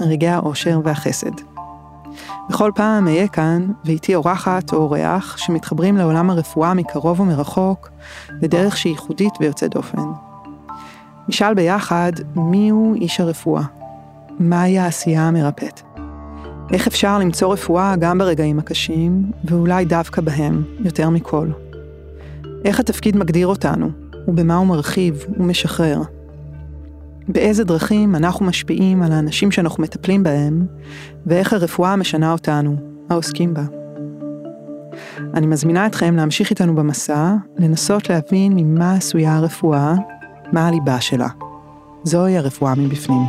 רגעי האושר והחסד. בכל פעם אהיה כאן, ואיתי אורחת או אורח שמתחברים לעולם הרפואה מקרוב ומרחוק, בדרך שהיא ייחודית ויוצאת דופן. נשאל ביחד מיהו איש הרפואה, מהי העשייה המרפאת. איך אפשר למצוא רפואה גם ברגעים הקשים, ואולי דווקא בהם, יותר מכל. איך התפקיד מגדיר אותנו, ובמה הוא מרחיב ומשחרר. באיזה דרכים אנחנו משפיעים על האנשים שאנחנו מטפלים בהם, ואיך הרפואה משנה אותנו, העוסקים בה. אני מזמינה אתכם להמשיך איתנו במסע, לנסות להבין ממה עשויה הרפואה, מה הליבה שלה. זוהי הרפואה מבפנים.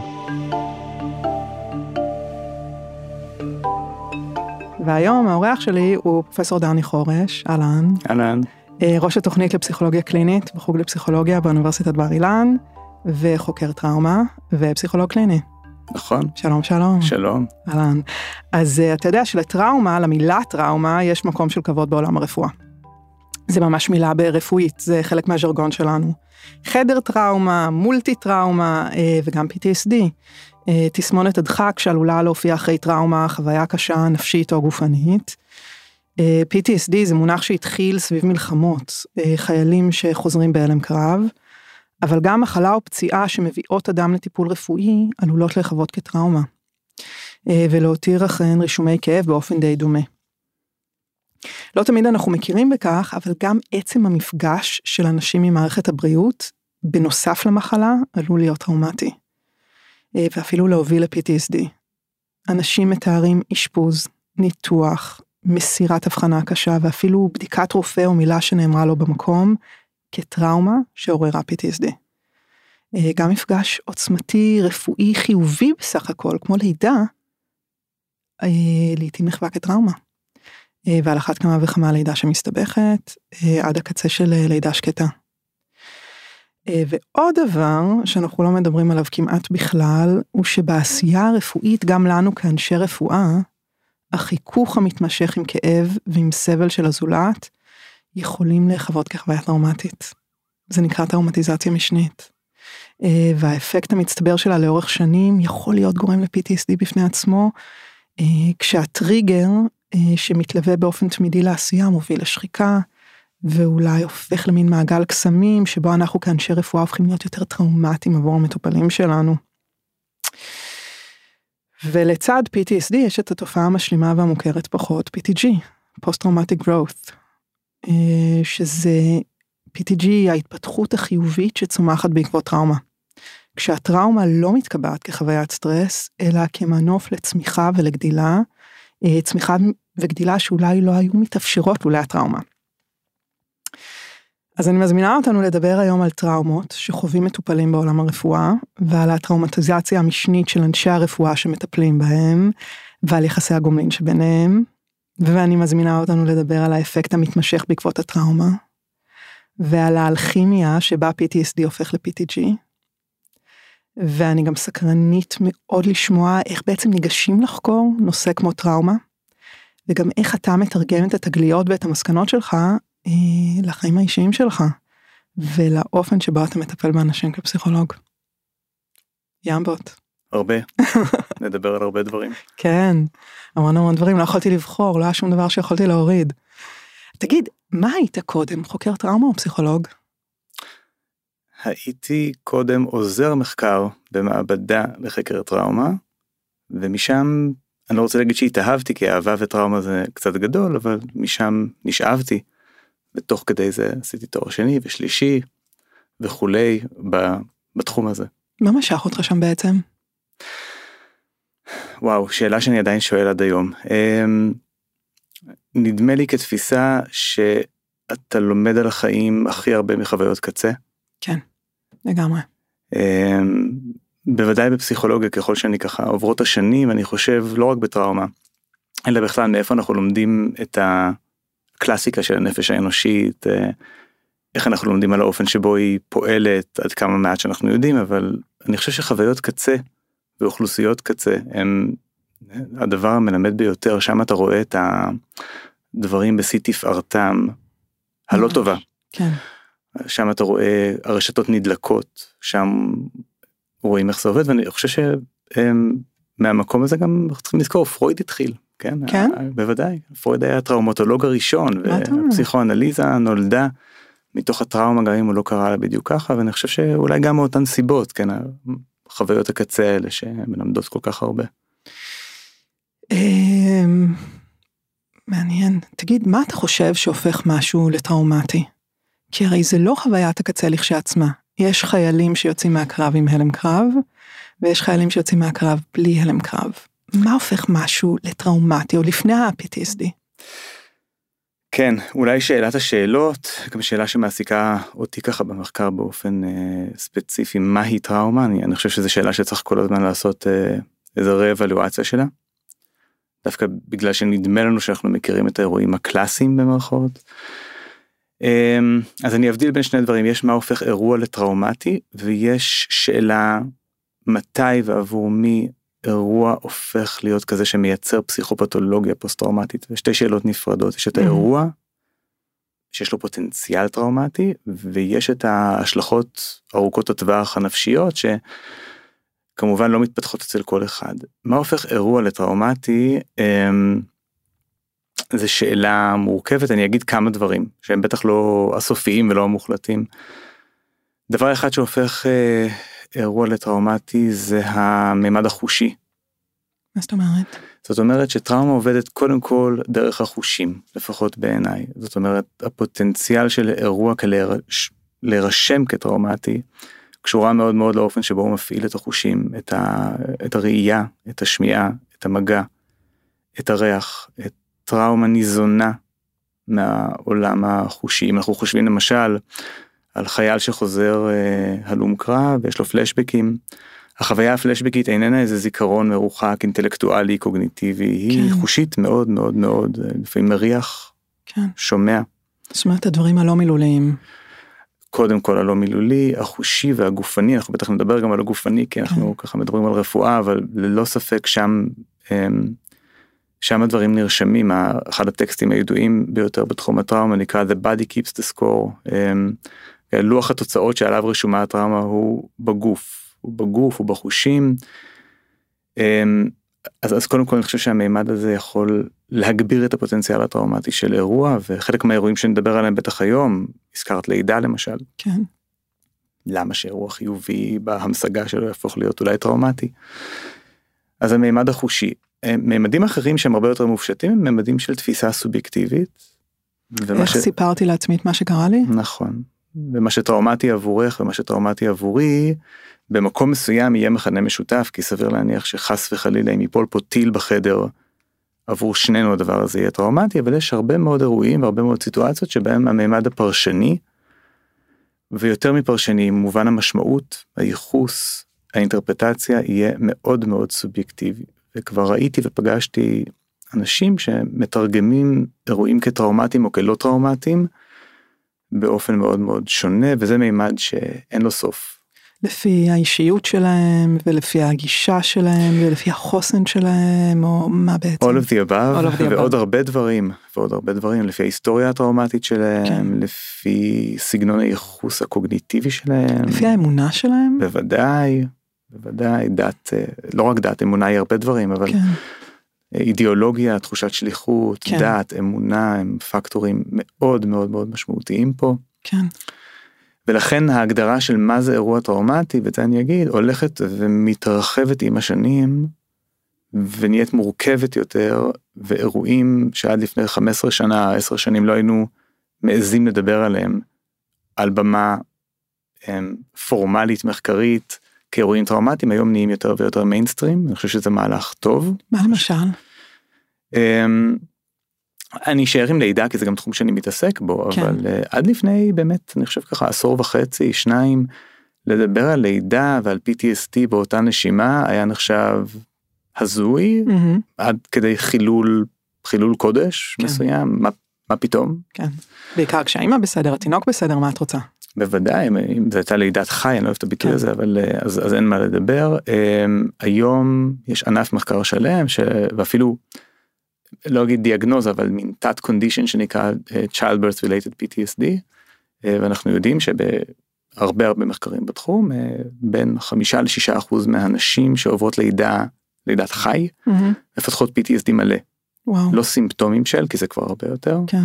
והיום האורח שלי הוא פרופסור דני חורש, אהלן. אהלן. ראש התוכנית לפסיכולוגיה קלינית בחוג לפסיכולוגיה באוניברסיטת בר אילן, וחוקר טראומה, ופסיכולוג קליני. נכון. שלום שלום. שלום. אהלן. אז אתה יודע שלטראומה, למילה טראומה, יש מקום של כבוד בעולם הרפואה. זה ממש מילה ברפואית, זה חלק מהז'רגון שלנו. חדר טראומה, מולטי טראומה וגם PTSD. תסמונת הדחק שעלולה להופיע אחרי טראומה, חוויה קשה נפשית או גופנית. PTSD זה מונח שהתחיל סביב מלחמות, חיילים שחוזרים בהלם קרב, אבל גם מחלה או פציעה שמביאות אדם לטיפול רפואי עלולות לחוות כטראומה, ולהותיר אחריהן רישומי כאב באופן די דומה. לא תמיד אנחנו מכירים בכך, אבל גם עצם המפגש של אנשים ממערכת הבריאות, בנוסף למחלה, עלול להיות טראומטי. ואפילו להוביל ל-PTSD. אנשים מתארים אשפוז, ניתוח, מסירת הבחנה קשה ואפילו בדיקת רופא או מילה שנאמרה לו במקום, כטראומה שעוררה PTSD. גם מפגש עוצמתי רפואי חיובי בסך הכל, כמו לידה, לעתים נחווה כטראומה. ועל אחת כמה וכמה לידה שמסתבכת, עד הקצה של לידה שקטה. ועוד דבר שאנחנו לא מדברים עליו כמעט בכלל, הוא שבעשייה הרפואית גם לנו כאנשי רפואה, החיכוך המתמשך עם כאב ועם סבל של הזולת, יכולים לחוות כחוויה טראומטית. זה נקרא טראומטיזציה משנית. והאפקט המצטבר שלה לאורך שנים יכול להיות גורם ל-PTSD בפני עצמו, כשהטריגר שמתלווה באופן תמידי לעשייה מוביל לשחיקה, ואולי הופך למין מעגל קסמים שבו אנחנו כאנשי רפואה הופכים להיות יותר טראומטיים עבור המטופלים שלנו. ולצד PTSD יש את התופעה המשלימה והמוכרת פחות, PTG, Post-Traumatic Growth, שזה PTG ההתפתחות החיובית שצומחת בעקבות טראומה. כשהטראומה לא מתקבעת כחוויית סטרס, אלא כמנוף לצמיחה ולגדילה, צמיחה וגדילה שאולי לא היו מתאפשרות לולא הטראומה. אז אני מזמינה אותנו לדבר היום על טראומות שחווים מטופלים בעולם הרפואה, ועל הטראומטיזציה המשנית של אנשי הרפואה שמטפלים בהם, ועל יחסי הגומלין שביניהם, ואני מזמינה אותנו לדבר על האפקט המתמשך בעקבות הטראומה, ועל האלכימיה שבה PTSD הופך ל-PTG, ואני גם סקרנית מאוד לשמוע איך בעצם ניגשים לחקור נושא כמו טראומה, וגם איך אתה מתרגם את התגליות ואת המסקנות שלך לחיים האישיים שלך, ולאופן שבו אתה מטפל באנשים כפסיכולוג. ימבוט. הרבה. נדבר על הרבה דברים. כן, המון המון דברים, לא יכולתי לבחור, לא היה שום דבר שיכולתי להוריד. תגיד, מה היית קודם, חוקר טראומה או פסיכולוג? הייתי קודם עוזר מחקר במעבדה לחקר טראומה, ומשם, אני לא רוצה להגיד שהתאהבתי, כי אהבה וטראומה זה קצת גדול, אבל משם נשאבתי. ותוך כדי זה עשיתי תואר שני ושלישי וכולי בתחום הזה. מה משך אותך שם בעצם? וואו, שאלה שאני עדיין שואל עד היום. נדמה לי כתפיסה שאתה לומד על החיים הכי הרבה מחוויות קצה. כן, לגמרי. בוודאי בפסיכולוגיה ככל שאני ככה עוברות השנים אני חושב לא רק בטראומה אלא בכלל מאיפה אנחנו לומדים את הקלאסיקה של הנפש האנושית אה, איך אנחנו לומדים על האופן שבו היא פועלת עד כמה מעט שאנחנו יודעים אבל אני חושב שחוויות קצה ואוכלוסיות קצה הם הדבר המלמד ביותר שם אתה רואה את הדברים בשיא תפארתם הלא טובה. כן. שם אתה רואה הרשתות נדלקות שם רואים איך זה עובד ואני חושב שמהמקום הזה גם צריכים לזכור פרויד התחיל כן, כן? בוודאי פרויד היה הטראומטולוג הראשון והפסיכואנליזה נולדה מתוך הטראומה גם אם הוא לא קרא לה בדיוק ככה ואני חושב שאולי גם מאותן סיבות כן חוויות הקצה האלה שמלמדות כל כך הרבה. אמ, מעניין. תגיד, מה אתה חושב שהופך משהו לטראומטי? כי הרי זה לא חוויית הקצה לכשעצמה. יש חיילים שיוצאים מהקרב עם הלם קרב, ויש חיילים שיוצאים מהקרב בלי הלם קרב. מה הופך משהו לטראומטי, או לפני ה-PTSD? כן, אולי שאלת השאלות, גם שאלה שמעסיקה אותי ככה במחקר באופן אה, ספציפי, מהי טראומה? אני, אני חושב שזו שאלה שצריך כל הזמן לעשות אה, איזה רה-אבלואציה שלה. דווקא בגלל שנדמה לנו שאנחנו מכירים את האירועים הקלאסיים במרכאות. אה, אז אני אבדיל בין שני דברים, יש מה הופך אירוע לטראומטי, ויש שאלה מתי ועבור מי אירוע הופך להיות כזה שמייצר פסיכופתולוגיה פוסט טראומטית ושתי שאלות נפרדות. יש את האירוע שיש לו פוטנציאל טראומטי ויש את ההשלכות ארוכות הטווח הנפשיות שכמובן לא מתפתחות אצל כל אחד. מה הופך אירוע לטראומטי? אמ, זה שאלה מורכבת. אני אגיד כמה דברים שהם בטח לא הסופיים ולא המוחלטים. דבר אחד שהופך אה, אירוע לטראומטי זה הממד החושי. מה זאת אומרת? זאת אומרת שטראומה עובדת קודם כל דרך החושים, לפחות בעיניי. זאת אומרת, הפוטנציאל של אירוע. להירשם כטראומטי, קשורה מאוד מאוד לאופן שבו הוא מפעיל את החושים, את, ה... את הראייה, את השמיעה, את המגע, את הריח, את טראומה ניזונה מהעולם החושי. אם אנחנו חושבים למשל על חייל שחוזר אה, הלום קרב ויש לו פלשבקים. החוויה הפלשבקית איננה איזה זיכרון מרוחק אינטלקטואלי קוגניטיבי כן. היא חושית מאוד מאוד מאוד אה, לפעמים מריח כן. שומע. זאת אומרת הדברים הלא מילוליים. קודם כל הלא מילולי החושי והגופני אנחנו בטח נדבר גם על הגופני כי אנחנו כן. ככה מדברים על רפואה אבל ללא ספק שם אמ, שם הדברים נרשמים אחד הטקסטים הידועים ביותר בתחום הטראומה נקרא The Body Keeps the Score. אמ, לוח התוצאות שעליו רשומה הטראומה הוא בגוף, הוא בגוף, הוא בחושים. אמ, אז, אז קודם כל אני חושב שהמימד הזה יכול להגביר את הפוטנציאל הטראומטי של אירוע וחלק מהאירועים שנדבר עליהם בטח היום, הזכרת לידה למשל. כן. למה שאירוע חיובי בהמשגה שלו יהפוך להיות אולי טראומטי. אז המימד החושי. מימדים אחרים שהם הרבה יותר מופשטים הם מימדים של תפיסה סובייקטיבית. איך ש... סיפרתי לעצמי את מה שקרה לי? נכון. ומה שטראומטי עבורך ומה שטראומטי עבורי במקום מסוים יהיה מכנה משותף כי סביר להניח שחס וחלילה אם ייפול פה טיל בחדר עבור שנינו הדבר הזה יהיה טראומטי אבל יש הרבה מאוד אירועים והרבה מאוד סיטואציות שבהם הממד הפרשני ויותר מפרשני מובן המשמעות הייחוס האינטרפטציה יהיה מאוד מאוד סובייקטיבי וכבר ראיתי ופגשתי אנשים שמתרגמים אירועים כטראומטיים או כלא טראומטיים. באופן מאוד מאוד שונה וזה מימד שאין לו סוף. לפי האישיות שלהם ולפי הגישה שלהם ולפי החוסן שלהם או מה בעצם? All of the above, of the ועוד above. הרבה דברים ועוד הרבה דברים לפי ההיסטוריה הטראומטית שלהם כן. לפי סגנון הייחוס הקוגניטיבי שלהם לפי האמונה שלהם בוודאי בוודאי דת לא רק דת אמונה היא הרבה דברים אבל. כן. אידיאולוגיה, תחושת שליחות, כן. דת, אמונה, הם פקטורים מאוד מאוד מאוד משמעותיים פה. כן. ולכן ההגדרה של מה זה אירוע טראומטי, ואת זה אני אגיד, הולכת ומתרחבת עם השנים, ונהיית מורכבת יותר, ואירועים שעד לפני 15 שנה, 10 שנים לא היינו מעזים לדבר עליהם, על במה הם, פורמלית, מחקרית, כאירועים טראומטיים היום נהיים יותר ויותר מיינסטרים אני חושב שזה מהלך טוב. מה למשל? אמ, אני אשאר עם לידה כי זה גם תחום שאני מתעסק בו כן. אבל uh, עד לפני באמת אני חושב ככה עשור וחצי שניים לדבר על לידה ועל PTSD באותה נשימה היה נחשב הזוי מהמם, עד כדי חילול חילול קודש כן. מסוים מה, מה פתאום כן. בעיקר כשהאימא בסדר, התינוק בסדר, מה את רוצה? בוודאי אם, אם זו הייתה לידת חי אני לא אוהב את הביטוי כן. הזה אבל אה, אז, אז אין מה לדבר. אמ, היום יש ענף מחקר שלם ש... ואפילו לא אגיד דיאגנוזה אבל מין תת קונדישן שנקרא אה, child birth related PTSD אה, ואנחנו יודעים שבהרבה הרבה מחקרים בתחום בין חמישה לשישה אחוז מהנשים שעוברות לידה לידת חי מהמם, מפתחות PTSD מלא. וואו, לא סימפטומים של כי זה כבר הרבה יותר. כן,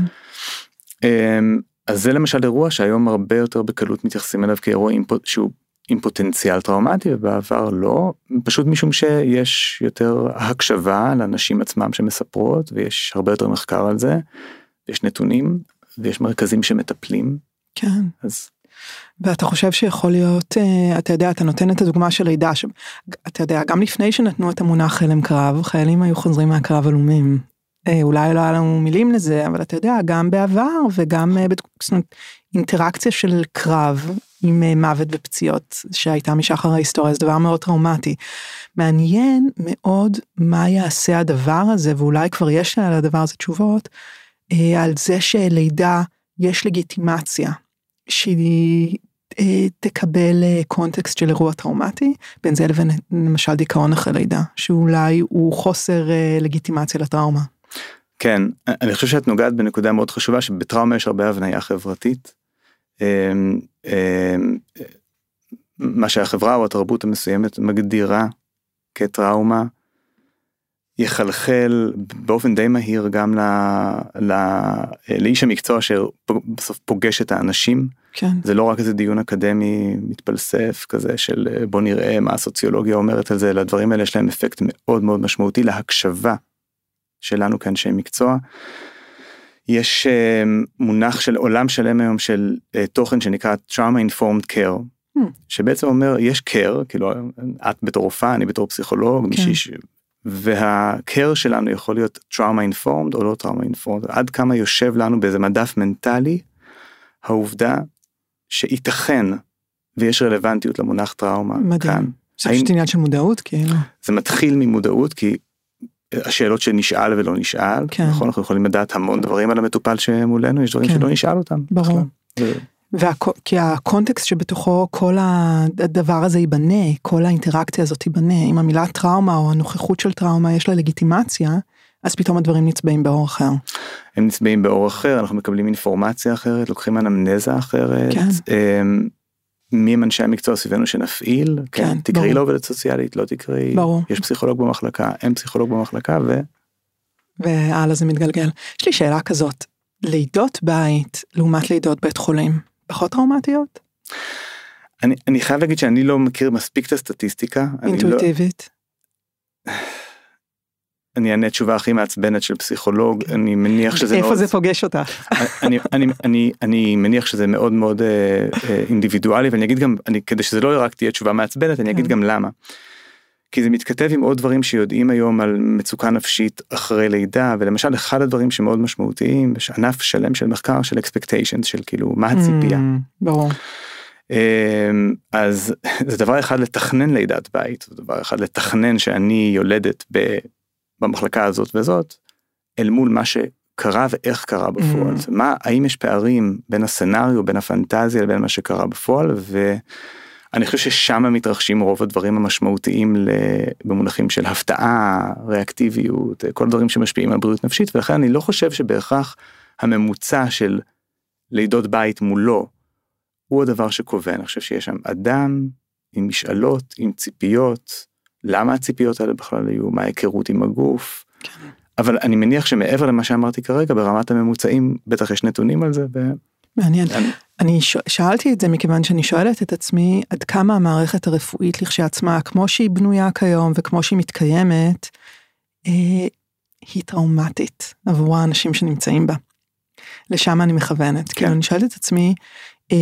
אמ, אז זה למשל אירוע שהיום הרבה יותר בקלות מתייחסים אליו כאירוע שהוא עם פוטנציאל טראומטי ובעבר לא פשוט משום שיש יותר הקשבה לאנשים עצמם שמספרות ויש הרבה יותר מחקר על זה. יש נתונים ויש מרכזים שמטפלים כן. אז ואתה חושב שיכול להיות, אה, אתה יודע, אתה נותן את הדוגמה של לידה, ש... אתה יודע, גם לפני שנתנו את המונח הלם קרב, חיילים היו חוזרים מהקרב עלומים. אה, אולי לא היה לנו מילים לזה, אבל אתה יודע, גם בעבר וגם אה, אינטראקציה של קרב עם אה, מוות ופציעות שהייתה משחר ההיסטוריה, זה דבר מאוד טראומטי. מעניין מאוד מה יעשה הדבר הזה, ואולי כבר יש על הדבר הזה תשובות, על זה שלידה יש לגיטימציה. שהיא תקבל קונטקסט של אירוע טראומטי, בין זה לבין למשל דיכאון אחרי לידה, שאולי הוא חוסר לגיטימציה לטראומה. כן אני חושב שאת נוגעת בנקודה מאוד חשובה שבטראומה יש הרבה הבניה חברתית. אמ, אמ, מה שהחברה או התרבות המסוימת מגדירה כטראומה יחלחל באופן די מהיר גם ל, ל, לאיש המקצוע שבסוף פוגש את האנשים. כן, זה לא רק איזה דיון אקדמי מתפלסף כזה של בוא נראה מה הסוציולוגיה אומרת על זה אלא הדברים האלה יש להם אפקט מאוד מאוד משמעותי להקשבה שלנו כאנשי מקצוע. יש אה, מונח של עולם שלם היום של אה, תוכן שנקרא trauma informed care Hmm. שבעצם אומר יש care כאילו את בתור רופאה אני בתור פסיכולוג מישהי ש... והקר שלנו יכול להיות trauma informed או לא trauma informed עד כמה יושב לנו באיזה מדף מנטלי העובדה שייתכן ויש רלוונטיות למונח טראומה מדהים. כאן. זה האם- פשוט עניין של מודעות, כאילו. זה מתחיל ממודעות כי השאלות שנשאל ולא נשאל, כן. נכון אנחנו יכולים לדעת המון דברים על המטופל שמולנו יש דברים כן. שלא נשאל אותם. ברור. ו- והקו- כי הקונטקסט שבתוכו כל הדבר הזה ייבנה, כל האינטראקציה הזאת ייבנה, אם המילה טראומה או הנוכחות של טראומה יש לה לגיטימציה, אז פתאום הדברים נצבעים באור אחר. הם נצבעים באור אחר אנחנו מקבלים אינפורמציה אחרת לוקחים אנמנזה אחרת. כן. מי הם אנשי המקצוע סביבנו שנפעיל כן, כן, תקראי ברור. לעובדת סוציאלית לא תקראי ברור. יש פסיכולוג במחלקה אין פסיכולוג במחלקה ו... והלאה זה מתגלגל. יש לי שאלה כזאת, לידות בית לעומת לידות בית חולים, פחות טראומטיות? אני, אני חייב להגיד שאני לא מכיר מספיק את הסטטיסטיקה. לא, אינטואיטיבית? אני אענה תשובה הכי מעצבנת של פסיכולוג אני מניח שזה איפה מאוד, זה פוגש אותך? אני, אני, אני, אני מניח שזה מאוד מאוד אה, אה, אינדיבידואלי ואני אגיד גם אני כדי שזה לא רק תהיה תשובה מעצבנת אני אגיד כן. גם למה. כי זה מתכתב עם עוד דברים שיודעים היום על מצוקה נפשית אחרי לידה ולמשל אחד הדברים שמאוד משמעותיים יש ענף שלם של מחקר של expectations של כאילו מה הציפייה. Mm, ברור. אמ, אז זה דבר אחד לתכנן לידת בית, זה דבר אחד לתכנן שאני יולדת ב, במחלקה הזאת וזאת, אל מול מה שקרה ואיך קרה בפועל. Mm. מה, האם יש פערים בין הסצנריו, בין הפנטזיה לבין מה שקרה בפועל, ואני חושב ששם מתרחשים רוב הדברים המשמעותיים ל- במונחים של הפתעה, ריאקטיביות, כל הדברים שמשפיעים על בריאות נפשית, ולכן אני לא חושב שבהכרח הממוצע של לידות בית מולו הוא הדבר שקובע, אני חושב שיש שם אדם עם משאלות, עם ציפיות, למה הציפיות האלה בכלל היו, מה ההיכרות עם הגוף, כן. אבל אני מניח שמעבר למה שאמרתי כרגע, ברמת הממוצעים, בטח יש נתונים על זה, ו... מעניין. אני- אני ש... שאלתי את זה מכיוון שאני שואלת את עצמי עד כמה המערכת הרפואית לכשעצמה, כמו שהיא בנויה כיום וכמו שהיא מתקיימת, אה, היא טראומטית עבור האנשים שנמצאים בה. לשם אני מכוונת. כן. כאילו אני שואלת את עצמי, אה,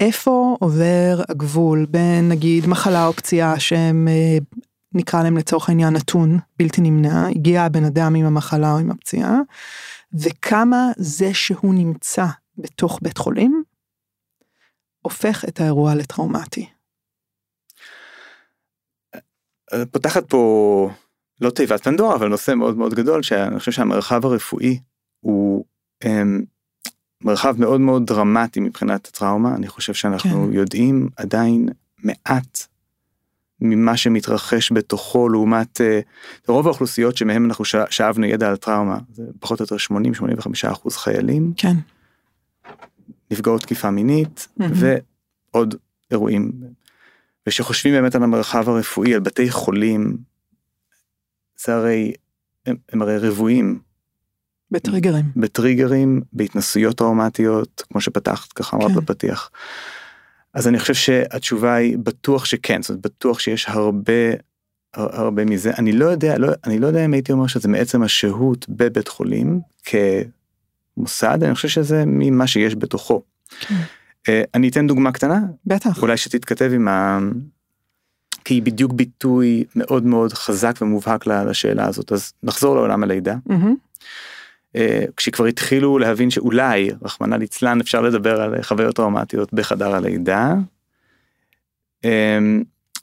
איפה עובר הגבול בין נגיד מחלה או פציעה שהם אה, נקרא להם לצורך העניין נתון בלתי נמנע, הגיע הבן אדם עם המחלה או עם הפציעה, וכמה זה שהוא נמצא בתוך בית חולים, הופך את האירוע לטראומטי? פותחת פה לא תיבת פנדורה אבל נושא מאוד מאוד גדול שאני חושב שהמרחב הרפואי הוא הם, מרחב מאוד מאוד דרמטי מבחינת הטראומה אני חושב שאנחנו כן. יודעים עדיין מעט ממה שמתרחש בתוכו לעומת uh, רוב האוכלוסיות שמהם אנחנו שאבנו ידע על טראומה זה פחות או יותר 80-85 אחוז חיילים. כן. נפגעות תקיפה מינית mm-hmm. ועוד אירועים. ושחושבים באמת על המרחב הרפואי על בתי חולים. זה הרי הם, הם הרי רבועים. בטריגרים. בטריגרים בהתנסויות טראומטיות כמו שפתחת ככה אמרת כן. בפתיח. אז אני חושב שהתשובה היא בטוח שכן, זאת אומרת בטוח שיש הרבה הרבה מזה, אני לא יודע, לא, אני לא יודע אם הייתי אומר שזה מעצם השהות בבית חולים כמוסד, אני חושב שזה ממה שיש בתוכו. כן. Uh, אני אתן דוגמה קטנה, בטח, אולי שתתכתב עם ה... כי היא בדיוק ביטוי מאוד מאוד חזק ומובהק לשאלה הזאת, אז נחזור לעולם הלידה. Mm-hmm. אה, כשכבר התחילו להבין שאולי, רחמנא ליצלן, אפשר לדבר על חוויות טראומטיות בחדר הלידה. אה,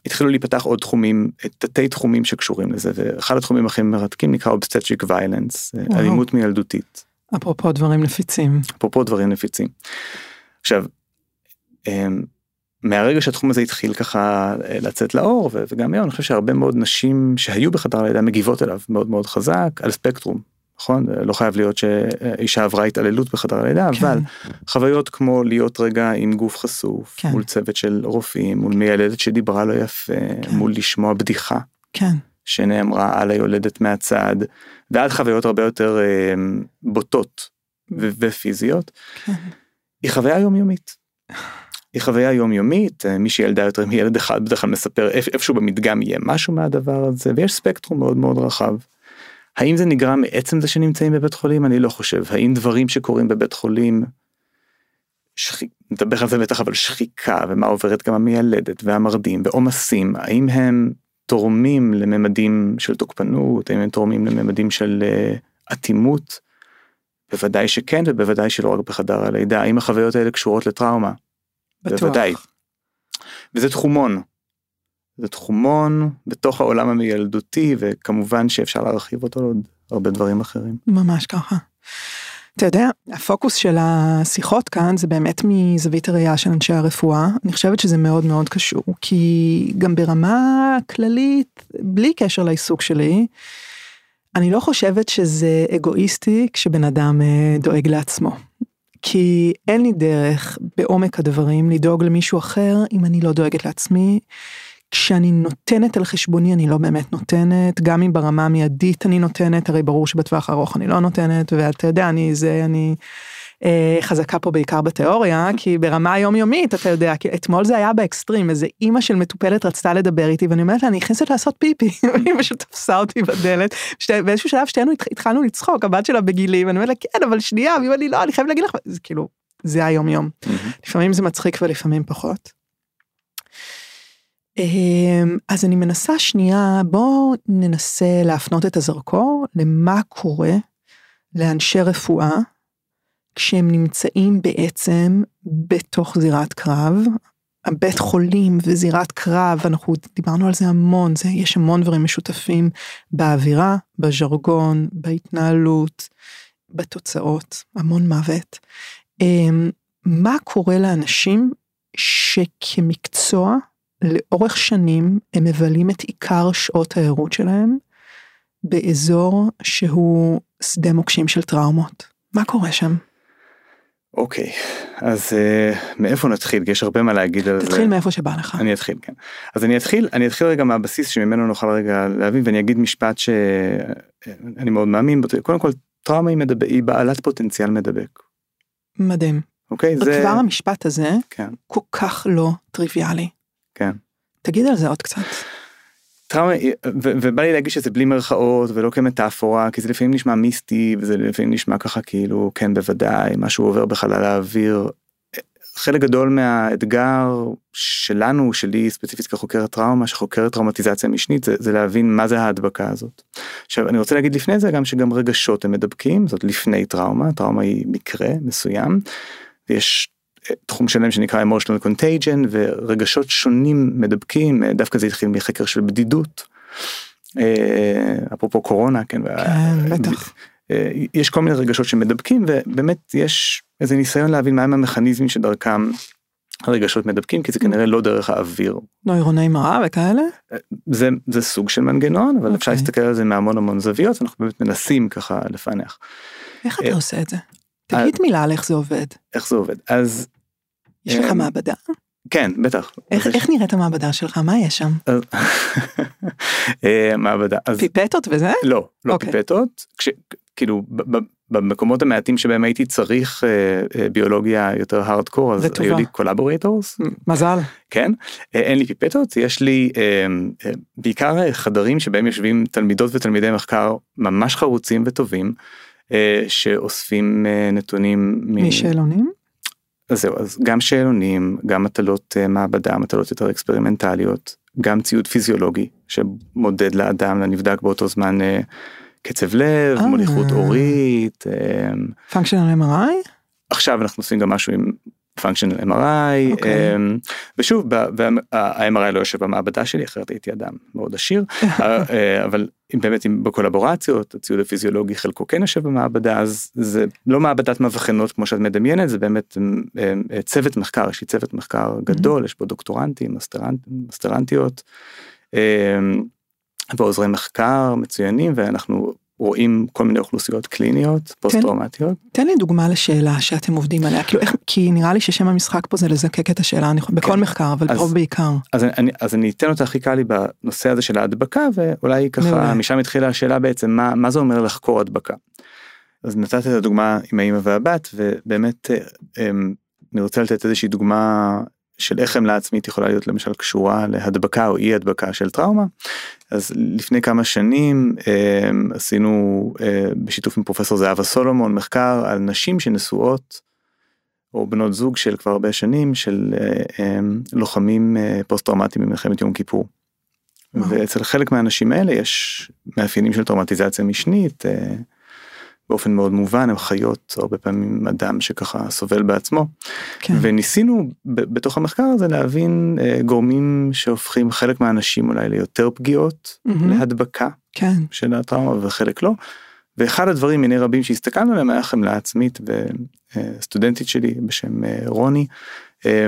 התחילו להיפתח עוד תחומים, תתי תחומים שקשורים לזה, ואחד התחומים הכי מרתקים נקרא obstetric violence, אה, אלימות מילדותית. אפרופו דברים נפיצים. אפרופו דברים נפיצים. עכשיו, מהרגע שהתחום הזה התחיל ככה לצאת לאור, וגם היום אני חושב שהרבה מאוד נשים שהיו בחדר הלידה מגיבות אליו מאוד מאוד חזק על ספקטרום נכון? לא חייב להיות שאישה עברה התעללות בחדר הלידה, כן. אבל חוויות כמו להיות רגע עם גוף חשוף, כן. מול צוות של רופאים, מול מיילדת שדיברה לא יפה, כן. מול לשמוע בדיחה. כן. שנאמרה על היולדת מהצד, ועד חוויות הרבה יותר אה, בוטות ו- ופיזיות. כן. היא חוויה יומיומית. היא חוויה יומיומית, אה, מי שילדה יותר מילד אחד בדרך כלל מספר איפשהו במדגם יהיה משהו מהדבר הזה, ויש ספקטרום מאוד מאוד רחב. האם זה נגרם מעצם זה שנמצאים בבית חולים? אני לא חושב. האם דברים שקורים בבית חולים, שח... נדבר על זה בטח אבל שחיקה ומה עוברת גם המיילדת והמרדים ועומסים, האם הם תורמים לממדים של תוקפנות, האם הם תורמים לממדים של uh, אטימות? בוודאי שכן ובוודאי שלא רק בחדר הלידה. האם החוויות האלה קשורות לטראומה? בטוח. בוודאי. וזה תחומון. זה תחומון בתוך העולם המילדותי וכמובן שאפשר להרחיב אותו לעוד הרבה דברים אחרים. ממש ככה. אתה יודע, הפוקוס של השיחות כאן זה באמת מזווית הראייה של אנשי הרפואה. אני חושבת שזה מאוד מאוד קשור, כי גם ברמה כללית, בלי קשר לעיסוק שלי, אני לא חושבת שזה אגואיסטי כשבן אדם אה, דואג לעצמו. כי אין לי דרך בעומק הדברים לדאוג למישהו אחר אם אני לא דואגת לעצמי. כשאני נותנת על חשבוני אני לא באמת נותנת, גם אם ברמה המיידית אני נותנת, הרי ברור שבטווח הארוך אני לא נותנת, ואתה יודע, אני זה, אני אה, חזקה פה בעיקר בתיאוריה, כי ברמה היומיומית, אתה יודע, כי אתמול זה היה באקסטרים, איזה אימא של מטופלת רצתה לדבר איתי, ואני אומרת לה, אני נכנסת לעשות פיפי, והיא פשוט תפסה אותי בדלת, שתי, באיזשהו שלב שתינו התחלנו לצחוק, הבת שלה בגילי, ואני אומרת לה, כן, אבל שנייה, אומרת לי, לא, אני חייב להגיד לך, זה כאילו, זה היום יום. לפעמים זה מצחיק ולפעמים פחות. אמ, אז אני מנסה שנייה, בואו ננסה להפנות את הזרקור למה קורה לאנשי רפואה כשהם נמצאים בעצם בתוך זירת קרב. הבית חולים וזירת קרב, אנחנו דיברנו על זה המון, זה, יש המון דברים משותפים באווירה, בז'רגון, בהתנהלות, בתוצאות, המון מוות. אמ, מה קורה לאנשים שכמקצוע לאורך שנים הם מבלים את עיקר שעות הערות שלהם באזור שהוא שדה מוקשים של טראומות. מה קורה שם? אוקיי, okay, אז uh, מאיפה נתחיל? כי יש הרבה מה להגיד על זה. תתחיל מאיפה שבא לך. אני אתחיל, כן. אז אני אתחיל, אני אתחיל רגע מהבסיס שממנו נוכל רגע להבין, ואני אגיד משפט שאני מאוד מאמין בו. קודם כל, טראומה היא, מדבק, היא בעלת פוטנציאל מדבק. מדהים. אוקיי, okay, זה... וכבר המשפט הזה כן. כל כך לא טריוויאלי. כן. תגיד על זה עוד קצת. טראומה, ובא לי להגיד שזה בלי מרכאות ולא כמטאפורה, כי זה לפעמים נשמע מיסטי וזה לפעמים נשמע ככה כאילו כן בוודאי משהו עובר בחלל האוויר. חלק גדול מהאתגר שלנו, שלי ספציפית כחוקרת טראומה, שחוקרת טראומטיזציה משנית, זה, זה להבין מה זה ההדבקה הזאת. עכשיו אני רוצה להגיד לפני זה גם שגם רגשות הם מדבקים, זאת לפני טראומה, טראומה היא מקרה מסוים, ויש תחום שלם שנקרא emotional contagion ורגשות שונים מדבקים דווקא זה התחיל מחקר של בדידות. אפרופו קורונה כן, כן בטח. יש כל מיני רגשות שמדבקים ובאמת יש איזה ניסיון להבין מהם המכניזמים שדרכם הרגשות מדבקים כי זה כנראה לא דרך האוויר. נוירוני מראה וכאלה? זה, זה סוג של מנגנון אבל okay. אפשר אוקיי. להסתכל על זה מהמון המון זוויות אנחנו באמת מנסים ככה לפענח. איך אתה עושה את זה? תגיד מילה על איך זה עובד. איך זה עובד אז. יש לך מעבדה? כן בטח. איך, איך נראית המעבדה שלך מה יש שם? מעבדה. פיפטות וזה? לא, לא okay. אוקיי. פיפטות. כש, כאילו במקומות המעטים שבהם הייתי צריך אה, אה, ביולוגיה יותר הארדקור אז היו לי collaborators. מזל. כן, אה, אין לי פיפטות, יש לי בעיקר חדרים שבהם יושבים תלמידות ותלמידי מחקר ממש חרוצים וטובים שאוספים נתונים. משאלונים? אז זהו, אז גם שאלונים, גם מטלות מעבדה, מטלות יותר אקספרימנטליות, גם ציוד פיזיולוגי שמודד לאדם, לנבדק באותו זמן קצב לב, אה. מוליכות אורית. פונקשיונל MRI? עכשיו אנחנו עושים גם משהו עם פונקשיונל MRI okay. ושוב ה-MRI לא יושב במעבדה שלי אחרת הייתי אדם מאוד עשיר אה, אה, אבל אם באמת אם בקולבורציות הציוד הפיזיולוגי חלקו כן יושב במעבדה אז זה לא מעבדת מבחנות כמו שאת מדמיינת זה באמת צוות מחקר יש לי צוות מחקר גדול יש פה דוקטורנטים מסטרנטיות. ועוזרי מחקר מצוינים ואנחנו רואים כל מיני אוכלוסיות קליניות פוסט טראומטיות. תן לי דוגמה לשאלה שאתם עובדים עליה כאילו איך כי נראה לי ששם המשחק פה זה לזקק את השאלה אני בכל כן. מחקר אבל פה בעיקר. אז אני, אז אני אתן אותה הכי קל לי בנושא הזה של ההדבקה ואולי ככה מעולה. משם התחילה השאלה בעצם מה מה זה אומר לחקור הדבקה. אז נתת את הדוגמה עם האמא והבת ובאמת אה, אמ, אני רוצה לתת איזושהי דוגמה של איך חמלה עצמית יכולה להיות למשל קשורה להדבקה או אי הדבקה של טראומה. אז לפני כמה שנים אה, עשינו אה, בשיתוף עם פרופסור זהבה סולומון מחקר על נשים שנשואות או בנות זוג של כבר הרבה שנים של אה, לוחמים פוסט טראומטיים במלחמת יום כיפור. ואצל חלק מהאנשים האלה יש מאפיינים של טראומטיזציה משנית. באופן מאוד מובן הם חיות הרבה פעמים אדם שככה סובל בעצמו כן. וניסינו בתוך המחקר הזה להבין אה, גורמים שהופכים חלק מהאנשים אולי ליותר פגיעות mm-hmm. להדבקה כן. של הטראומה וחלק לא. ואחד הדברים מיני רבים שהסתכלנו עליהם היה חמלה עצמית וסטודנטית שלי בשם אה, רוני. אה,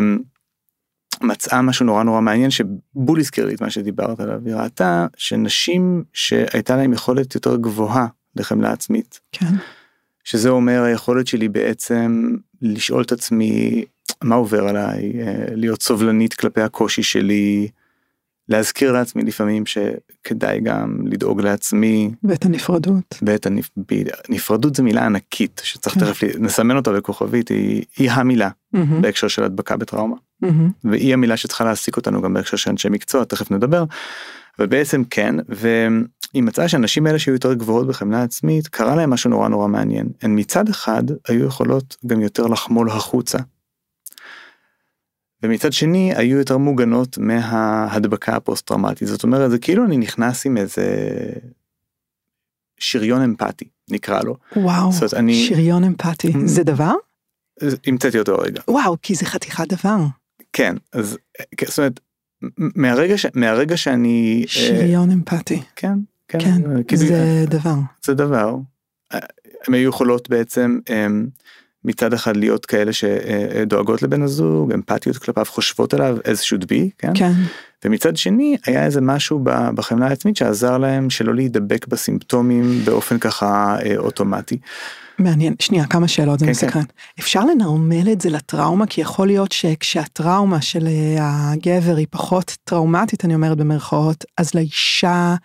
מצאה משהו נורא נורא מעניין שבול הזכיר לי את מה שדיברת עליו היא ראתה שנשים שהייתה להם יכולת יותר גבוהה לחמלה עצמית. כן. שזה אומר היכולת שלי בעצם לשאול את עצמי מה עובר עליי, אה, להיות סובלנית כלפי הקושי שלי, להזכיר לעצמי לפעמים שכדאי גם לדאוג לעצמי. ואת הנפרדות. ואת הנפרדות זה מילה ענקית שצריך כן. תכף נסמן אותה בכוכבית היא, היא המילה mm-hmm. בהקשר של הדבקה בטראומה. Mm-hmm. והיא המילה שצריכה להעסיק אותנו גם בהקשר של אנשי מקצוע תכף נדבר. ובעצם כן והיא מצאה שהנשים האלה שהיו יותר גבוהות בחמלה עצמית קרה להם משהו נורא נורא מעניין הן מצד אחד היו יכולות גם יותר לחמול החוצה. ומצד שני היו יותר מוגנות מההדבקה הפוסט טראומטית זאת אומרת זה כאילו אני נכנס עם איזה שריון אמפתי נקרא לו. וואו זאת, אני... שריון אמפתי mm-hmm. זה דבר? המצאתי אותו רגע. וואו כי זה חתיכת דבר. כן אז זאת אומרת מהרגע, ש... מהרגע שאני... אה, שריון אמפתי. כן, כן. כן, זה זה דבר. זה דבר. הן היו יכולות בעצם מצד אחד להיות כאלה שדואגות לבן הזוג, אמפתיות כלפיו, חושבות עליו איזשהו דבי, כן? כן. ומצד שני היה איזה משהו בחמלה העצמית שעזר להם שלא להידבק בסימפטומים באופן ככה אה, אוטומטי. מעניין, שנייה, כמה שאלות, זה כן, מסקרן. כן. אפשר לנרמל את זה לטראומה? כי יכול להיות שכשהטראומה של אה, הגבר היא פחות טראומטית, אני אומרת במרכאות, אז לאישה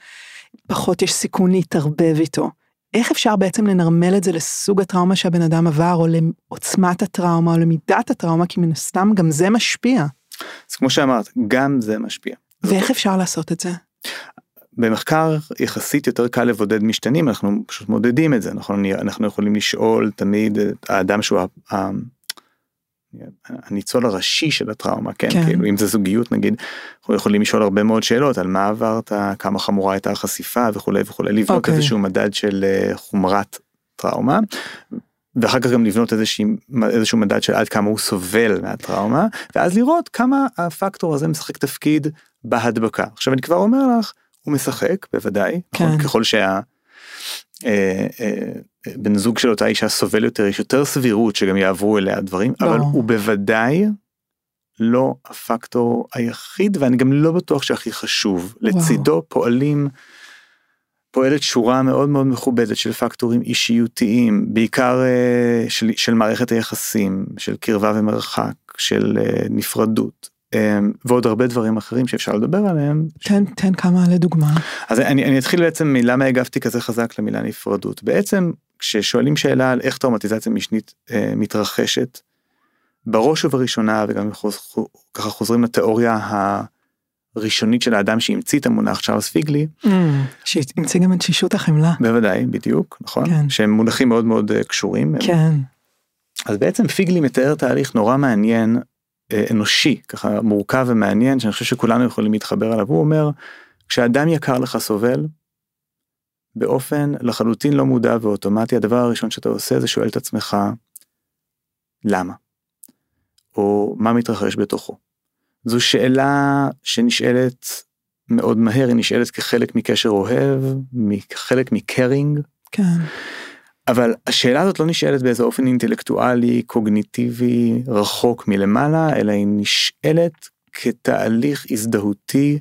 פחות יש סיכון להתערבב איתו. איך אפשר בעצם לנרמל את זה לסוג הטראומה שהבן אדם עבר, או לעוצמת הטראומה, או למידת הטראומה, כי מן הסתם גם זה משפיע. אז כמו שאמרת, גם זה משפיע. ואיך זאת... אפשר לעשות את זה? במחקר יחסית יותר קל לבודד משתנים אנחנו פשוט מודדים את זה אנחנו אנחנו יכולים לשאול תמיד את האדם שהוא הניצול הראשי של הטראומה כן, כן כאילו אם זה זוגיות נגיד אנחנו יכולים לשאול הרבה מאוד שאלות על מה עברת כמה חמורה הייתה החשיפה וכולי וכולי לבנות okay. אוקיי. איזשהו מדד של אה, חומרת טראומה ואחר כך גם לבנות איזושהי, איזשהו מדד של עד כמה הוא סובל מהטראומה, ואז לראות כמה הפקטור הזה משחק תפקיד בהדבקה. עכשיו אני כבר אומר לך, הוא משחק בוודאי, כן. נכון? ככל שה... אה, אה, בן זוג של אותה אישה סובל יותר, יש יותר סבירות שגם יעברו אליה דברים, אבל ברור. הוא בוודאי לא הפקטור היחיד, ואני גם לא בטוח שהכי חשוב. לצידו פועלים, פועלת שורה מאוד מאוד מכובדת של פקטורים אישיותיים, בעיקר אה, של, של מערכת היחסים, של קרבה ומרחק, של נפרדות. אה, ועוד הרבה דברים אחרים שאפשר לדבר עליהם. תן, תן כמה לדוגמה. אז אני, אני אתחיל בעצם מלמה הגבתי כזה חזק למילה נפרדות. בעצם כששואלים שאלה על איך טראומטיזציה משנית אה, מתרחשת, בראש ובראשונה וגם חוז, ככה חוזרים לתיאוריה הראשונית של האדם שהמציא את המונח צ'ארלס פיגלי. Mm, שהמציא גם את תשישות החמלה. בוודאי, בדיוק, נכון? כן. שהם מונחים מאוד מאוד אה, קשורים. כן. אז בעצם פיגלי מתאר תהליך נורא מעניין, אנושי, ככה מורכב ומעניין, שאני חושב שכולנו יכולים להתחבר עליו. הוא אומר, כשאדם יקר לך סובל, באופן לחלוטין לא מודע ואוטומטי, הדבר הראשון שאתה עושה זה שואל את עצמך, למה? או מה מתרחש בתוכו. זו שאלה שנשאלת מאוד מהר, היא נשאלת כחלק מקשר אוהב, כחלק מקרינג, כן. אבל השאלה הזאת לא נשאלת באיזה אופן אינטלקטואלי, קוגניטיבי, רחוק מלמעלה, אלא היא נשאלת כתהליך הזדהותי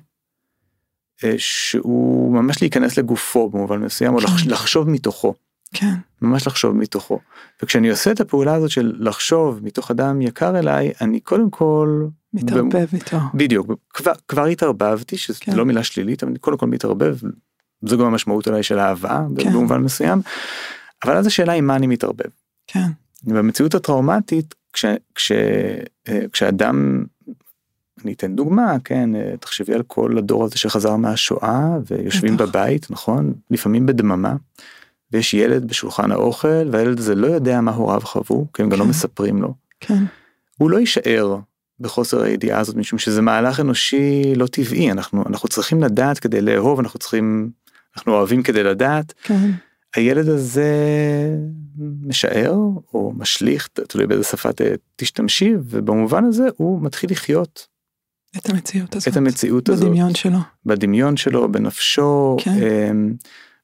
אה, שהוא ממש להיכנס לגופו במובן מסוים, או לחש- לחשוב מתוכו, כן. ממש לחשוב מתוכו. וכשאני עושה את הפעולה הזאת של לחשוב מתוך אדם יקר אליי, אני קודם כל... מתערבב איתו. בדיוק, כבר, כבר התערבבתי, שזו כן. לא מילה שלילית, אבל אני קודם כל מתערבב, זו גם המשמעות אולי של אהבה, כן. במובן מסוים, אבל אז השאלה היא מה אני מתערבב. כן. במציאות הטראומטית, כש, כש, אה, כשאדם, אני אתן דוגמה, כן, אה, תחשבי על כל הדור הזה שחזר מהשואה ויושבים בטח. בבית, נכון? לפעמים בדממה, ויש ילד בשולחן האוכל, והילד הזה לא יודע מה הוריו חוו, כי הם גם לא כן. מספרים לו. כן. הוא לא יישאר בחוסר הידיעה הזאת, משום שזה מהלך אנושי לא טבעי, אנחנו, אנחנו צריכים לדעת כדי לאהוב, אנחנו צריכים, אנחנו אוהבים כדי לדעת. כן. הילד הזה משער או משליך, תלוי באיזה שפה תשתמשי, ובמובן הזה הוא מתחיל לחיות את המציאות הזאת. את המציאות הזאת, בדמיון שלו. בדמיון שלו, בנפשו, כן. אמ,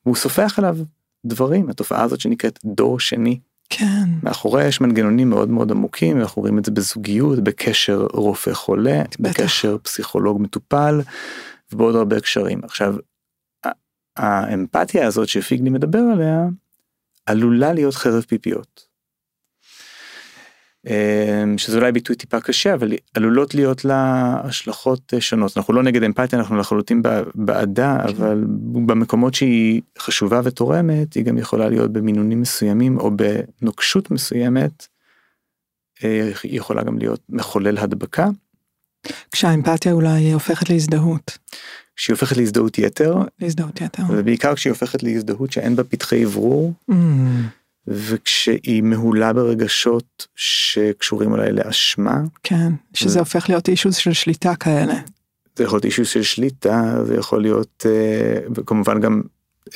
והוא סופח עליו דברים, התופעה הזאת שנקראת דור שני. כן. מאחוריה יש מנגנונים מאוד מאוד עמוקים, אנחנו רואים את זה בזוגיות, בקשר רופא חולה, בטח. בקשר פסיכולוג מטופל, ובעוד הרבה קשרים. עכשיו, האמפתיה הזאת שפיגלי מדבר עליה, עלולה להיות חרב פיפיות. אמ, שזה אולי ביטוי טיפה קשה, אבל עלולות להיות לה השלכות אה, שונות. אנחנו לא נגד אמפתיה, אנחנו לחלוטין בעדה, כן. אבל במקומות שהיא חשובה ותורמת, היא גם יכולה להיות במינונים מסוימים או בנוקשות מסוימת. אה, היא יכולה גם להיות מחולל הדבקה, כשהאמפתיה אולי הופכת להזדהות. כשהיא הופכת להזדהות יתר, להזדהות יתר. ובעיקר כשהיא הופכת להזדהות שאין בה פתחי אוורור, Mm, וכשהיא מהולה ברגשות שקשורים אולי לאשמה, כן. שזה זה- הופך להיות אישוז של שליטה כאלה. זה יכול להיות אישו של שליטה, זה יכול להיות אה, וכמובן גם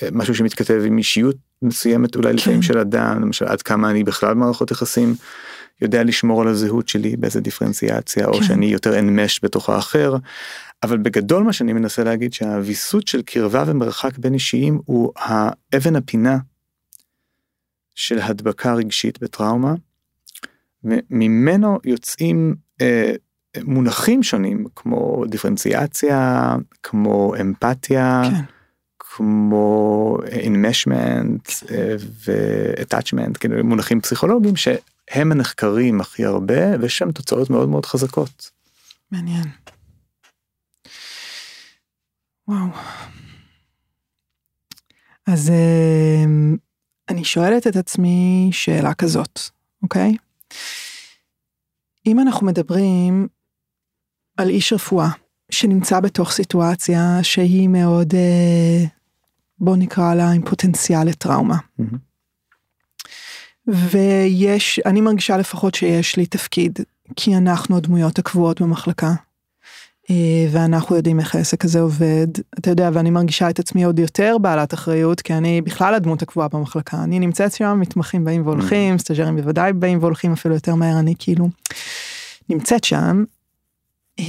אה, משהו שמתכתב עם אישיות מסוימת אולי לפעמים כן. של אדם, למשל עד כמה אני בכלל במערכות יחסים יודע לשמור על הזהות שלי באיזה דיפרנציאציה, או כן. שאני יותר אנמש בתוך האחר. אבל בגדול מה שאני מנסה להגיד שהוויסות של קרבה ומרחק בין אישיים הוא האבן הפינה של הדבקה רגשית בטראומה. ממנו יוצאים אה, מונחים שונים כמו דיפרנציאציה, כמו אמפתיה, כן. כמו enmeshment אה, ו-attachment, כאילו מונחים פסיכולוגיים שהם הנחקרים הכי הרבה ויש שם תוצאות מאוד מאוד חזקות. מעניין. וואו. אז אמ, אני שואלת את עצמי שאלה כזאת, אוקיי? אם אנחנו מדברים על איש רפואה שנמצא בתוך סיטואציה שהיא מאוד, אה, בוא נקרא לה עם פוטנציאל לטראומה, ויש, אני מרגישה לפחות שיש לי תפקיד, כי אנחנו הדמויות הקבועות במחלקה. אה, ואנחנו יודעים איך העסק הזה עובד. אתה יודע, ואני מרגישה את עצמי עוד יותר בעלת אחריות, כי אני בכלל הדמות הקבועה במחלקה. אני נמצאת שם, מתמחים באים והולכים, mm. סטאג'רים בוודאי באים והולכים אפילו יותר מהר, אני כאילו נמצאת שם. אה,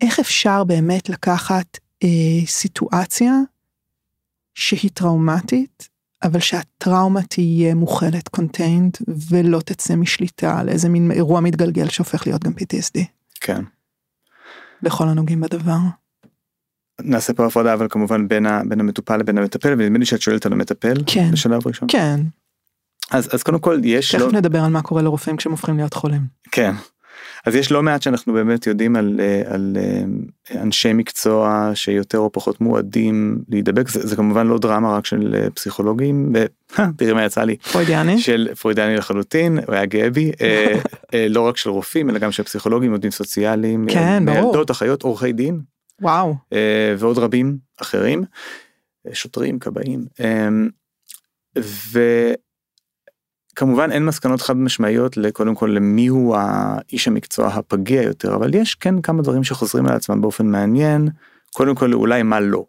איך אפשר באמת לקחת אה, סיטואציה שהיא טראומטית, אבל שהטראומה תהיה מוכלת, contained, ולא תצא משליטה על איזה מין אירוע מתגלגל שהופך להיות גם PTSD. כן. לכל הנוגעים בדבר. נעשה פה הפרדה אבל כמובן בין, ה, בין המטופל לבין המטפל ונדמה לי שאת שואלת על המטפל כן. בשלב ראשון. כן. אז אז קודם כל יש תכף לא... נדבר על מה קורה לרופאים כשהם הופכים להיות חולים. כן אז יש לא מעט שאנחנו באמת יודעים על, אה, על אה, אנשי מקצוע שיותר או פחות מועדים להידבק. זה, זה כמובן לא דרמה רק של אה, פסיכולוגים תראי מה יצא לי. פרוידיאני. של פרוידיאני לחלוטין הוא היה גאה בי. לא רק של רופאים אלא גם של פסיכולוגים עובדים סוציאליים כן ברור. מילדות אחיות עורכי דין. וואו. ועוד רבים אחרים. שוטרים כבאים. ו... כמובן אין מסקנות חד משמעיות לקודם כל למי הוא האיש המקצוע הפגיע יותר אבל יש כן כמה דברים שחוזרים על עצמם באופן מעניין קודם כל אולי מה לא.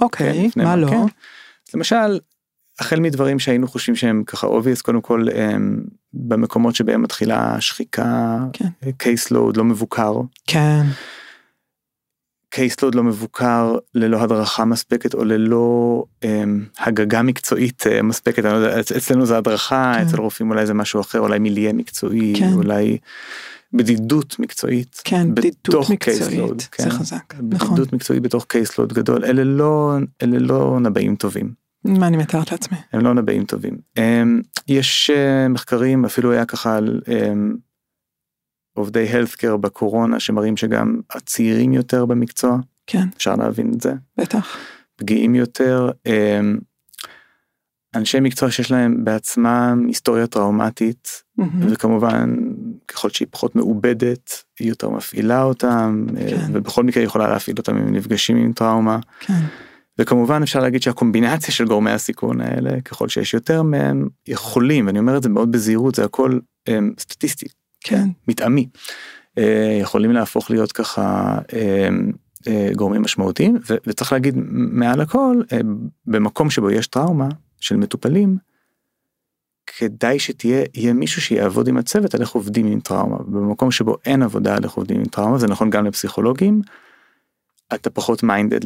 אוקיי כן, מה לא. כן. למשל החל מדברים שהיינו חושבים שהם ככה obvious קודם כל הם, במקומות שבהם מתחילה שחיקה כן. case load לא מבוקר. כן. קייסלוד לא מבוקר ללא הדרכה מספקת או ללא um, הגגה מקצועית uh, מספקת אני לא יודע, אצלנו זה הדרכה כן. אצל רופאים אולי זה משהו אחר אולי מיליה מקצועי כן. אולי בדידות מקצועית כן בדידות מקצועית כן. זה חזק נכון בדידות מקצועית בתוך קייסלוד גדול אלה לא אלה לא נבאים טובים. מה אני מתארת לעצמי הם לא נבאים טובים um, יש uh, מחקרים אפילו היה ככה על. Um, עובדי הלסקר בקורונה שמראים שגם הצעירים יותר במקצוע. כן. אפשר להבין את זה. בטח. פגיעים יותר. אמ, אנשי מקצוע שיש להם בעצמם היסטוריה טראומטית mm-hmm. וכמובן ככל שהיא פחות מעובדת היא יותר מפעילה אותם אה, כן. ובכל מקרה יכולה להפעיל אותם אם נפגשים עם טראומה. כן. וכמובן אפשר להגיד שהקומבינציה של גורמי הסיכון האלה ככל שיש יותר מהם יכולים ואני אומר את זה מאוד בזהירות זה הכל um, סטטיסטי כן. מתאמי, אה, יכולים להפוך להיות ככה אה, אה, גורמים משמעותיים וצריך להגיד מעל הכל במקום שבו יש טראומה של מטופלים. כדאי שתהיה יהיה מישהו שיעבוד עם הצוות על איך עובדים עם טראומה במקום שבו אין עבודה על איך עובדים עם טראומה זה נכון גם לפסיכולוגים. אתה פחות מיינדד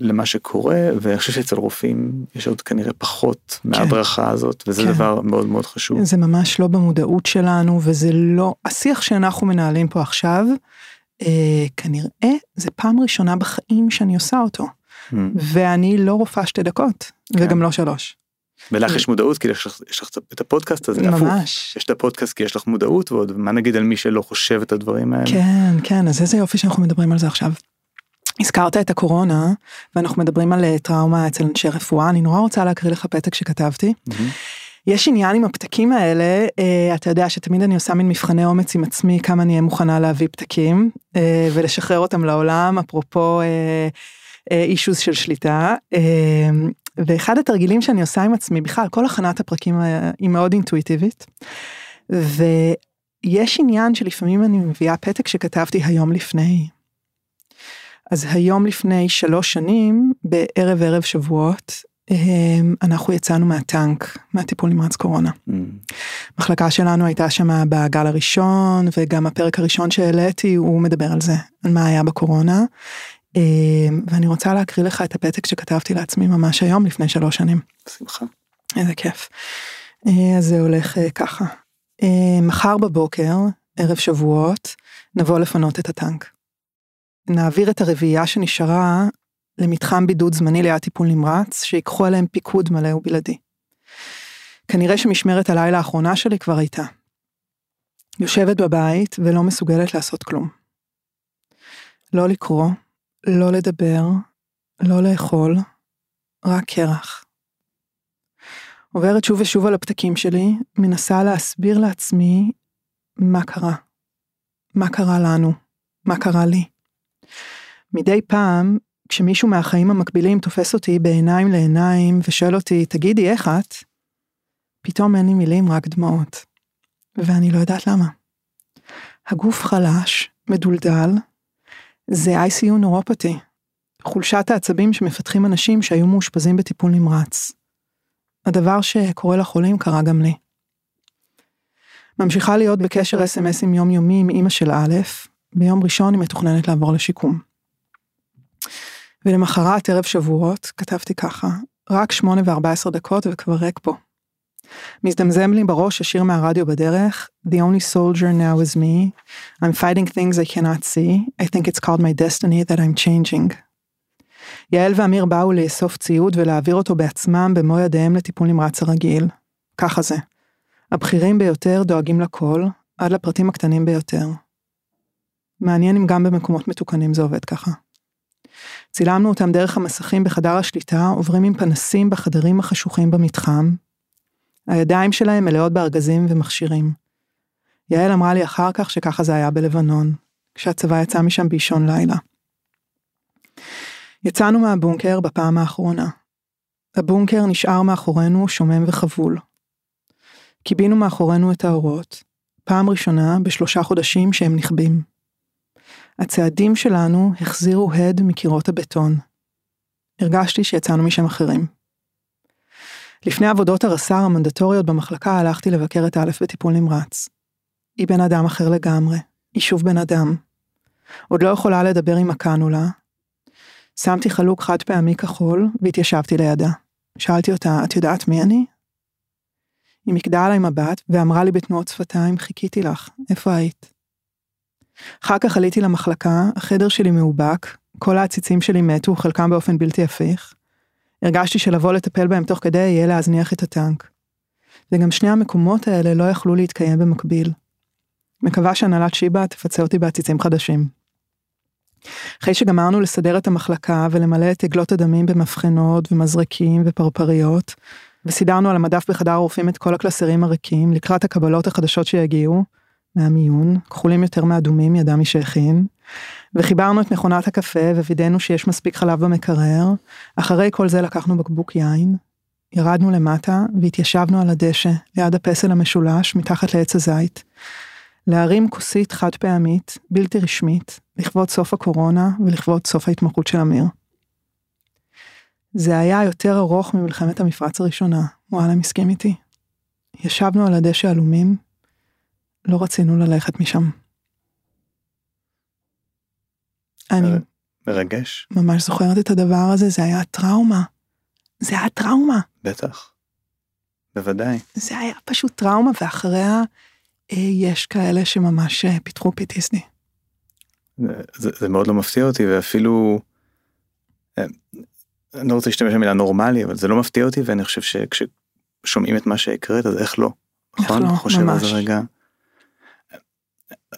למה שקורה ואני חושב שאצל רופאים יש עוד כנראה פחות כן. מההדרכה הזאת וזה כן. דבר מאוד מאוד חשוב. זה ממש לא במודעות שלנו וזה לא השיח שאנחנו מנהלים פה עכשיו אה, כנראה זה פעם ראשונה בחיים שאני עושה אותו mm. ואני לא רופאה שתי דקות כן. וגם לא שלוש. ולך יש מודעות כי יש לך, יש לך את הפודקאסט הזה ממש הפוך. יש את הפודקאסט כי יש לך מודעות ועוד מה נגיד על מי שלא חושב את הדברים האלה. כן כן אז איזה יופי שאנחנו מדברים על זה עכשיו. הזכרת את הקורונה ואנחנו מדברים על אה, טראומה אצל אנשי רפואה אני נורא רוצה להקריא לך פתק שכתבתי. Mm-hmm. יש עניין עם הפתקים האלה אה, אתה יודע שתמיד אני עושה מין מבחני אומץ עם עצמי כמה אני אהיה מוכנה להביא פתקים אה, ולשחרר אותם לעולם אפרופו אישוז של שליטה ואחד התרגילים שאני עושה עם עצמי בכלל כל הכנת הפרקים היא מאוד אינטואיטיבית. ויש עניין שלפעמים אני מביאה פתק שכתבתי היום לפני אז היום לפני שלוש שנים, בערב ערב שבועות, אמ, אנחנו יצאנו מהטנק, מהטיפול נמרץ קורונה. Mm. מחלקה שלנו הייתה שם בגל הראשון, וגם הפרק הראשון שהעליתי, הוא מדבר על זה, על מה היה בקורונה. אמ, ואני רוצה להקריא לך את הפתק שכתבתי לעצמי ממש היום, לפני שלוש שנים. בשמחה. איזה כיף. אה, אז זה הולך אה, ככה. אה, מחר בבוקר, ערב שבועות, נבוא לפנות את הטנק. נעביר את הרביעייה שנשארה למתחם בידוד זמני ליד טיפול נמרץ, שיקחו עליהם פיקוד מלא ובלעדי. כנראה שמשמרת הלילה האחרונה שלי כבר הייתה. יושבת בבית ולא מסוגלת לעשות כלום. לא לקרוא, לא לדבר, לא לאכול, רק קרח. עוברת שוב ושוב על הפתקים שלי, מנסה להסביר לעצמי מה קרה. מה קרה לנו? מה קרה לי? מדי פעם, כשמישהו מהחיים המקבילים תופס אותי בעיניים לעיניים ושואל אותי, תגידי, איך את? פתאום אין לי מילים, רק דמעות. ואני לא יודעת למה. הגוף חלש, מדולדל, זה ICU נורופתי, חולשת העצבים שמפתחים אנשים שהיו מאושפזים בטיפול נמרץ. הדבר שקורה לחולים קרה גם לי. ממשיכה להיות בקשר אס.אם.אסים יומיומי עם אימא של א', ביום ראשון היא מתוכננת לעבור לשיקום. ולמחרת ערב שבועות כתבתי ככה, רק שמונה וארבע עשר דקות וכבר ריק פה. מזדמזם לי בראש השיר מהרדיו בדרך, The only soldier now is me, I'm fighting things I cannot see, I think it's called my destiny that I'm changing. יעל ואמיר באו לאסוף ציוד ולהעביר אותו בעצמם במו ידיהם לטיפול נמרץ הרגיל. ככה זה. הבכירים ביותר דואגים לכל, עד לפרטים הקטנים ביותר. מעניין אם גם במקומות מתוקנים זה עובד ככה. צילמנו אותם דרך המסכים בחדר השליטה, עוברים עם פנסים בחדרים החשוכים במתחם. הידיים שלהם מלאות בארגזים ומכשירים. יעל אמרה לי אחר כך שככה זה היה בלבנון, כשהצבא יצא משם באישון לילה. יצאנו מהבונקר בפעם האחרונה. הבונקר נשאר מאחורינו שומם וחבול. קיבינו מאחורינו את האורות, פעם ראשונה בשלושה חודשים שהם נכבים. הצעדים שלנו החזירו הד מקירות הבטון. הרגשתי שיצאנו משם אחרים. לפני עבודות הרס"ר המנדטוריות במחלקה הלכתי לבקר את א' בטיפול נמרץ. היא בן אדם אחר לגמרי, היא שוב בן אדם. עוד לא יכולה לדבר עם הקנולה. שמתי חלוק חד פעמי כחול והתיישבתי לידה. שאלתי אותה, את יודעת מי אני? היא מקדה עליי מבט ואמרה לי בתנועות שפתיים, חיכיתי לך, איפה היית? אחר כך עליתי למחלקה, החדר שלי מאובק, כל העציצים שלי מתו, חלקם באופן בלתי הפיך. הרגשתי שלבוא לטפל בהם תוך כדי יהיה להזניח את הטנק. וגם שני המקומות האלה לא יכלו להתקיים במקביל. מקווה שהנהלת שיבא תפצה אותי בעציצים חדשים. אחרי שגמרנו לסדר את המחלקה ולמלא את עגלות הדמים במבחנות ומזרקים ופרפריות, וסידרנו על המדף בחדר הרופאים את כל הקלסרים הריקים לקראת הקבלות החדשות שיגיעו, מהמיון, כחולים יותר מאדומים ידע מי שהכין, וחיברנו את מכונת הקפה ווידאנו שיש מספיק חלב במקרר, אחרי כל זה לקחנו בקבוק יין, ירדנו למטה והתיישבנו על הדשא ליד הפסל המשולש מתחת לעץ הזית, להרים כוסית חד פעמית, בלתי רשמית, לכבוד סוף הקורונה ולכבוד סוף ההתמחות של אמיר. זה היה יותר ארוך ממלחמת המפרץ הראשונה, וואלה מסכים איתי. ישבנו על הדשא עלומים, לא רצינו ללכת משם. אני מרגש. ממש זוכרת את הדבר הזה, זה היה טראומה. זה היה טראומה. בטח. בוודאי. זה היה פשוט טראומה, ואחריה אה, יש כאלה שממש אה, פיתחו PTSD. זה, זה, מאוד לא מפתיע אותי, ואפילו... אה, אני לא רוצה להשתמש במילה נורמלי, אבל זה לא מפתיע אותי, ואני חושב שכששומעים את מה שהקראת, אז איך לא? איך נכון? לא, חושב על ממש. זה רגע.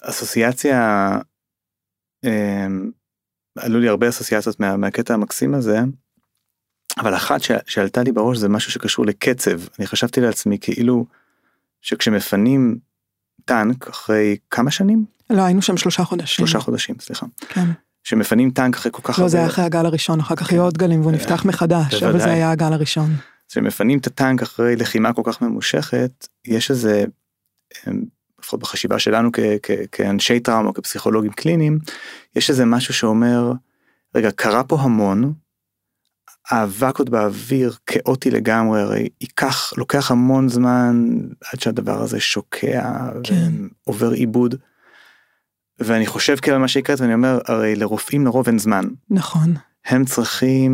אסוציאציה, אמ, עלו לי הרבה אסוציאציות מה, מהקטע המקסים הזה, אבל אחת ש, שעלתה לי בראש זה משהו שקשור לקצב. אני חשבתי לעצמי כאילו שכשמפנים טנק אחרי כמה שנים? לא, היינו שם שלושה חודשים. שלושה חודשים, סליחה. כן. שמפנים טנק אחרי כל כך לא, זה היה אחרי הגל הראשון, אחר כך יהיו עוד גלים והוא נפתח מחדש, אבל זה. היה הגל הראשון. כשמפנים את הטנק אחרי לחימה כל כך ממושכת, יש איזה, אמ, לפחות בחשיבה שלנו כ- כ- כאנשי טראומה, כפסיכולוגים קליניים, יש איזה משהו שאומר, רגע, קרה פה המון, האבק עוד באוויר, כאוטי לגמרי, הרי ייקח, לוקח המון זמן עד שהדבר הזה שוקע, כן. ועובר עיבוד. ואני חושב כאילו על מה שהקראת ואני אומר, הרי לרופאים לרוב אין זמן. נכון. הם צריכים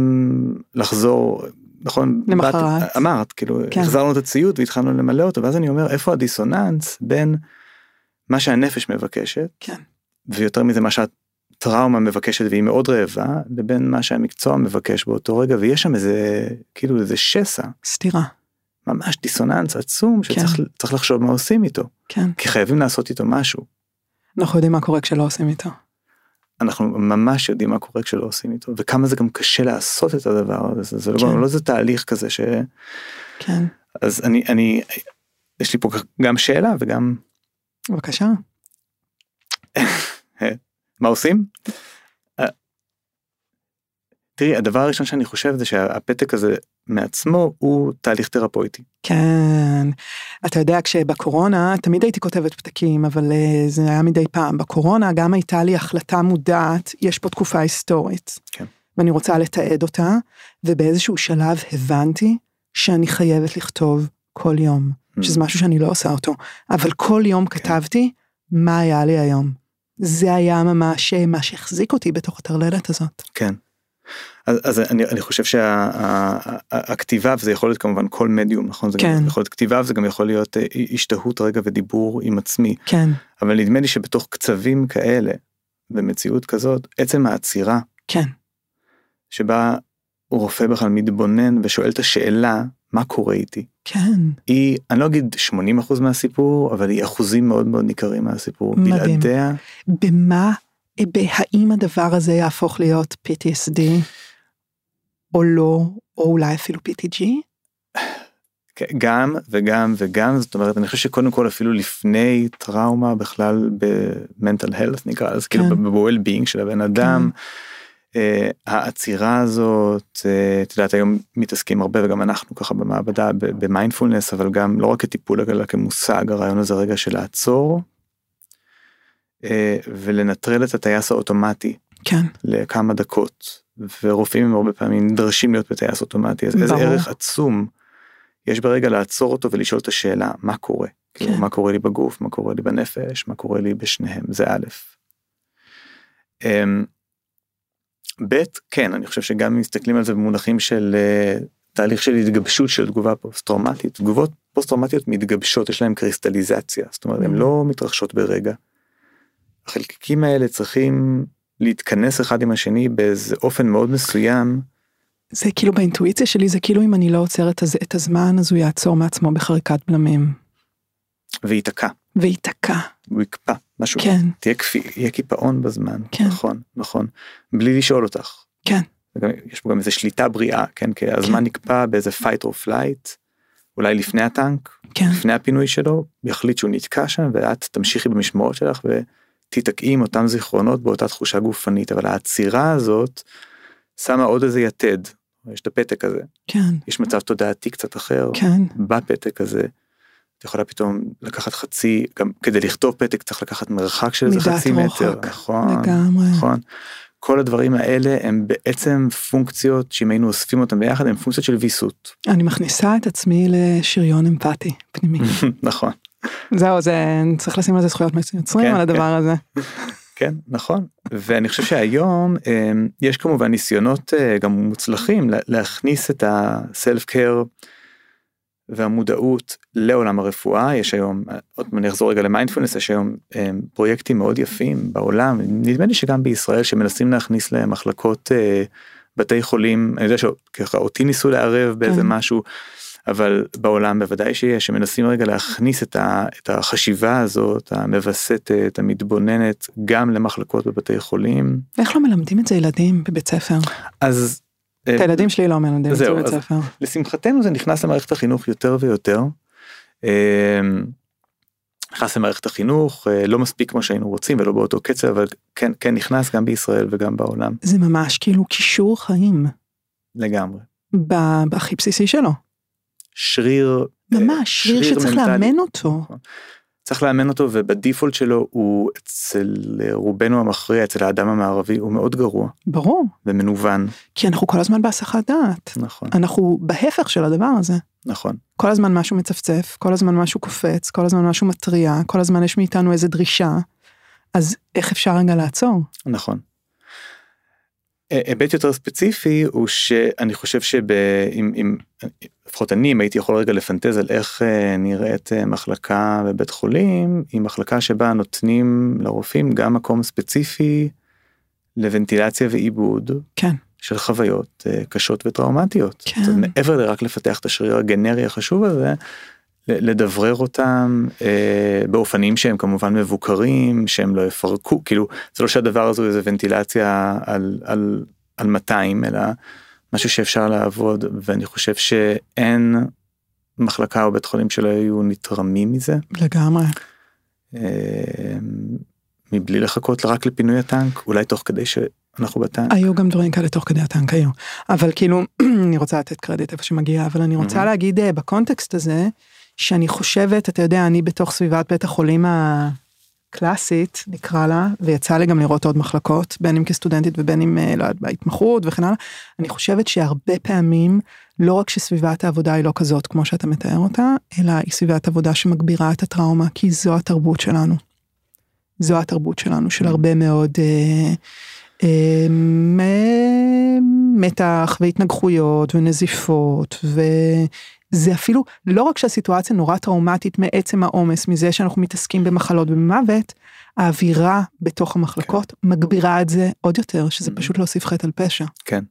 לחזור, נכון? למחרת. באת, אמרת, כאילו. כן. החזרנו את הציוד והתחלנו למלא אותו, ואז אני אומר, איפה הדיסוננס בין מה שהנפש מבקשת, כן. ויותר מזה מה שהטראומה מבקשת והיא מאוד רעבה, לבין מה שהמקצוע מבקש באותו רגע, ויש שם איזה, כאילו איזה שסע, סתירה. ממש דיסוננס עצום, כן. שצריך צריך לחשוב מה עושים איתו, כן. כי חייבים לעשות איתו משהו. אנחנו יודעים מה קורה כשלא עושים איתו. אנחנו ממש יודעים מה קורה כשלא עושים איתו, וכמה זה גם קשה לעשות את הדבר הזה, זה כן. לא, לא זה תהליך כזה ש... כן. אז אני, אני, יש לי פה גם שאלה וגם בבקשה. מה עושים? אה, תראי, הדבר הראשון שאני חושב זה שהפתק הזה מעצמו הוא תהליך תרפויטי. כן. אתה יודע, כשבקורונה, תמיד הייתי כותבת פתקים, אבל אה, זה היה מדי פעם. בקורונה גם הייתה לי החלטה מודעת, יש פה תקופה היסטורית. כן. ואני רוצה לתעד אותה, ובאיזשהו שלב הבנתי שאני חייבת לכתוב כל יום. שזה משהו שאני לא עושה אותו, אבל כל יום כן. כתבתי מה היה לי היום. זה היה ממש אה, מה שהחזיק אותי בתוך הטרללת הזאת. כן. אז, אז אני, אני חושב שהכתיבה, וזה יכול להיות כמובן כל מדיום, נכון? זה כן. גם יכול להיות כתיבה, וזה גם יכול להיות אה, השתהות רגע ודיבור עם עצמי. כן, אבל נדמה לי שבתוך קצבים כאלה, במציאות כזאת, עצם העצירה, כן, שבה רופא בכלל מתבונן ושואל את השאלה, מה קורה איתי? כן. היא, אני לא אגיד 80% מהסיפור, אבל היא אחוזים מאוד מאוד ניכרים מהסיפור. מדהים. בלעדיה, במה, בהאם הדבר הזה יהפוך להיות PTSD, או לא, או אולי אפילו PTG? כן, גם וגם וגם, זאת אומרת, אני חושב שקודם כל אפילו לפני טראומה בכלל ב-mental health נקרא לזה, כאילו כן. ב-well-being של הבן אדם. אה, העצירה הזאת, אה, את יודעת היום מתעסקים הרבה וגם אנחנו ככה במעבדה במיינדפולנס אבל גם לא רק כטיפול אלא כמושג הרעיון הזה רגע של לעצור אה, ולנטרל את הטייס האוטומטי כן, לכמה דקות ורופאים הם הרבה פעמים נדרשים להיות בטייס אוטומטי אז איזה ברור. ערך עצום יש ברגע לעצור אותו ולשאול את השאלה מה קורה כאילו, כן. מה קורה לי בגוף מה קורה לי בנפש מה קורה לי בשניהם זה א'. ב' כן אני חושב שגם אם מסתכלים על זה במונחים של אה, תהליך של התגבשות של תגובה פוסט טראומטית תגובות פוסט טראומטיות מתגבשות יש להם קריסטליזציה זאת אומרת הן Mm. לא מתרחשות ברגע. החלקיקים האלה צריכים להתכנס אחד עם השני באיזה אופן מאוד מסוים זה כאילו באינטואיציה שלי, זה כאילו אם אני לא עוצר את, הז, את הזמן, אז הוא יעצור מעצמו בחריקת בלמים. וייתקע וייתקע, הוא יקפא משהו כן, תהיה כפי יהיה קיפאון בזמן. כן. נכון נכון. בלי לשאול אותך. כן, וגם, יש פה גם איזה שליטה בריאה כן? כי הזמן נקפא באיזה fight or flight אולי לפני הטנק כן, לפני הפינוי שלו יחליט שהוא נתקע שם ואת תמשיכי במשמרות שלך ותיתקעי עם אותם זיכרונות באותה תחושה גופנית. אבל העצירה הזאת שמה עוד איזה יתד. יש את הפתק הזה. כן, יש מצב תודעתי קצת אחר. כן, בפתק הזה. את יכולה פתאום לקחת חצי גם כדי לכתוב פתק צריך לקחת מרחק של איזה חצי רוחק, מטר נכון לגמרי. נכון. כל הדברים האלה הם בעצם פונקציות שאם היינו אוספים אותם ביחד הם פונקציות של ויסות אני מכניסה את עצמי לשריון אמפתי פנימי. נכון זהו, זה, צריך לשים על זה זכויות יוצרים כן, על הדבר הזה. כן נכון ואני חושב שהיום אמ, יש כמובן ניסיונות אה, גם מוצלחים לה- להכניס את הסלף קר והמודעות לעולם הרפואה יש היום עוד אני אחזור רגע למיינדפולנס יש היום אמ, פרויקטים מאוד יפים בעולם נדמה לי שגם בישראל שמנסים להכניס למחלקות אה, בתי חולים אני יודע שככה אותי ניסו לערב באיזה כן. משהו אבל בעולם בוודאי שיש שמנסים רגע להכניס את, ה, את החשיבה הזאת המווסתת המתבוננת גם למחלקות בבתי חולים איך לא מלמדים את זה ילדים בבית ספר? אז אה, את הילדים שלי לא מלמדים את זה בבית ספר. לשמחתנו זה נכנס למערכת החינוך יותר ויותר. אה, נכנס למערכת החינוך אה, לא מספיק כמו שהיינו רוצים ולא באותו קצב אבל כן כן נכנס גם בישראל וגם בעולם זה ממש כאילו קישור חיים לגמרי. בהכי בסיסי שלו. שריר אה, ממש, שריר שריר שצריך מנטלי. לאמן אותו. צריך לאמן אותו ובדיפולט שלו הוא אצל רובנו המכריע אצל האדם המערבי הוא מאוד גרוע ברור, ומנוון כי אנחנו כל הזמן בהסחת דעת. נכון אנחנו בהפך של הדבר הזה. נכון כל הזמן משהו מצפצף, כל הזמן משהו קופץ, כל הזמן משהו מתריע, כל הזמן יש מאיתנו איזה דרישה. אז איך אפשר רגע לעצור? נכון. היבט יותר ספציפי הוא שאני חושב שאם אם לפחות אני אם הייתי יכול רגע לפנטז על איך אה, נראית אה, מחלקה בבית חולים היא מחלקה שבה נותנים לרופאים גם מקום ספציפי לוונטילציה ועיבוד כן, של חוויות אה, קשות וטראומטיות. כן. מעבר לרק לפתח את השריר הגנרי החשוב הזה, לדברר אותם אה, באופנים שהם כמובן מבוקרים, שהם לא יפרקו, כאילו זה לא שהדבר הזה הוא איזה ונטילציה על, על, על 200, אלא משהו שאפשר לעבוד, ואני חושב שאין מחלקה או בית חולים שלא היו נתרמים מזה, לגמרי. אה, מבלי לחכות רק לפינוי הטנק, אולי תוך כדי ש... אנחנו בטנק. היו גם דברים כאלה תוך כדי הטנק היו, אבל כאילו אני רוצה לתת קרדיט איפה שמגיע, אבל אני רוצה. להגיד אה, בקונטקסט הזה, שאני חושבת, אתה יודע, אני בתוך סביבת בית החולים הקלאסית, נקרא לה, ויצא לי גם לראות עוד מחלקות, בין אם כסטודנטית ובין אם, אה, לא יודעת, בהתמחות וכן הלאה, אני חושבת שהרבה פעמים, לא רק שסביבת העבודה היא לא כזאת כמו שאתה מתאר אותה, אלא היא סביבת עבודה שמגבירה את הטראומה, כי זו התרבות שלנו. זו התרבות שלנו, של הרבה מאוד אה, אה, מתח והתנגחויות ונזיפות, וזה אפילו, לא רק שהסיטואציה נורא טראומטית מעצם העומס, מזה שאנחנו מתעסקים במחלות ובמוות, האווירה בתוך המחלקות מגבירה את זה עוד יותר, שזה Mhm. פשוט להוסיף חטא על פשע. כן.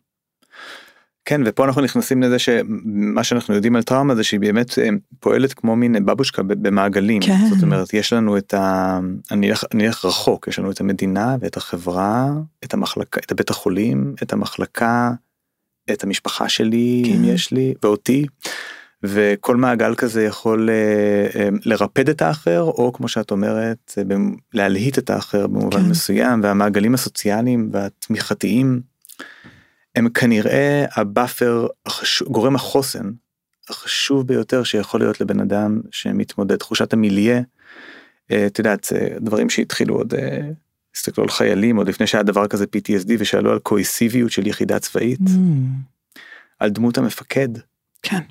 כן ופה אנחנו נכנסים לזה שמה שאנחנו יודעים על טראומה זה שהיא באמת אה, פועלת כמו מין בבושקה במעגלים כן. זאת אומרת יש לנו את ה... אני אלך, אני אלך רחוק יש לנו את המדינה ואת החברה את המחלקה את הבית החולים את המחלקה את המשפחה שלי כן. אם יש לי ואותי. וכל מעגל כזה יכול אה, אה, לרפד את האחר או כמו שאת אומרת אה, להלהיט את האחר במובן כן. מסוים והמעגלים הסוציאליים והתמיכתיים הם כנראה ה buffer גורם החוסן החשוב ביותר שיכול להיות לבן אדם שמתמודד תחושת ה milieu. את יודעת דברים שהתחילו עוד הסתכלו על חיילים עוד לפני שהיה דבר כזה PTSD ושאלו על קוהסיביות של יחידה צבאית Mm, על דמות המפקד כן,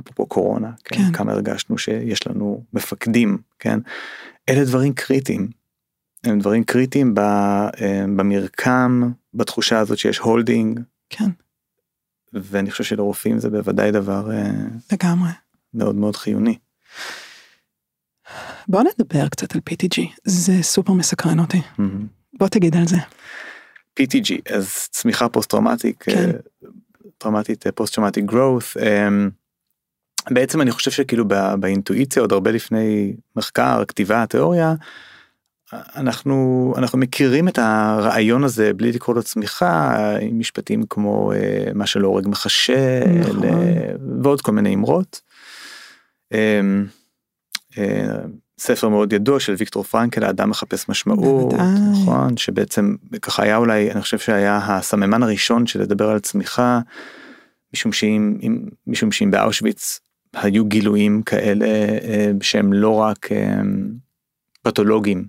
אפרופו קורונה כן, כן. כמה הרגשנו שיש לנו מפקדים כן אלה דברים קריטיים. הם דברים קריטיים ב, אה, במרקם בתחושה הזאת שיש holding כן, ואני חושב שלרופאים זה בוודאי דבר אה, לגמרי. מאוד מאוד חיוני. בוא נדבר קצת על PTG, זה סופר מסקרן אותי. מהמם. בוא תגיד על זה. PTG אז צמיחה פוסט טראומטית כן. טראומטית פוסט טראומטית growth אמ, בעצם אני חושב שכאילו בא- באינטואיציה עוד הרבה לפני מחקר כתיבה תיאוריה אנחנו אנחנו מכירים את הרעיון הזה בלי לקרוא לו צמיחה עם משפטים כמו אה, מה שלא הורג מחשל נכון. אה, ועוד כל מיני אמרות. אמ, אה, ספר מאוד ידוע של ויקטור פרנקל האדם מחפש משמעות. נכון שבעצם ככה היה אולי אני חושב שהיה הסממן הראשון של לדבר על צמיחה משום שאם אם- משום שאם באושוויץ היו גילויים כאלה אה, שהם לא רק אה, פתולוגיים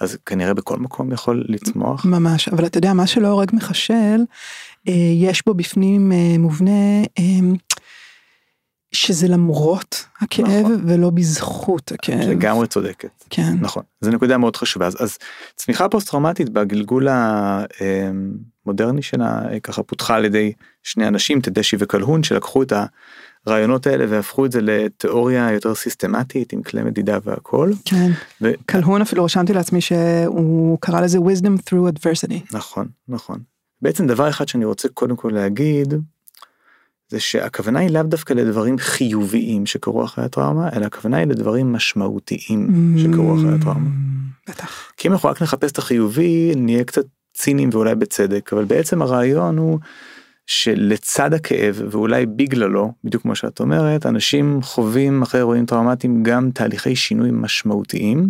אז כנראה בכל מקום יכול לצמוח. ממש, אבל אתה יודע, מה שלא הורג מחשל, אה, יש בו בפנים מובנה שזה למרות הכאב נכון. ולא בזכות הכאב. לגמרי צודקת. כן, נכון זו נקודה מאוד חשובה אז, אז צמיחה פוסט טראומטית בגלגול המודרני שלה ככה פותחה על ידי שני אנשים תדשי וקלהון שלקחו את הרעיונות האלה והפכו את זה לתיאוריה יותר סיסטמטית עם כלי מדידה והכל. כן. ו- קלהון אפילו רשמתי לעצמי שהוא קרא לזה wisdom through adversity. נכון נכון בעצם דבר אחד שאני רוצה קודם כל להגיד זה שהכוונה היא לאו דווקא לדברים חיוביים שקרו אחרי הטראומה אלא הכוונה היא לדברים משמעותיים שקרו אחרי הטראומה. Mm, בטח. כי אם אנחנו רק נחפש את החיובי נהיה קצת ציניים ואולי בצדק אבל בעצם הרעיון הוא שלצד הכאב ואולי בגללו בדיוק כמו שאת אומרת אנשים חווים אחרי אירועים טראומטיים גם תהליכי שינוי משמעותיים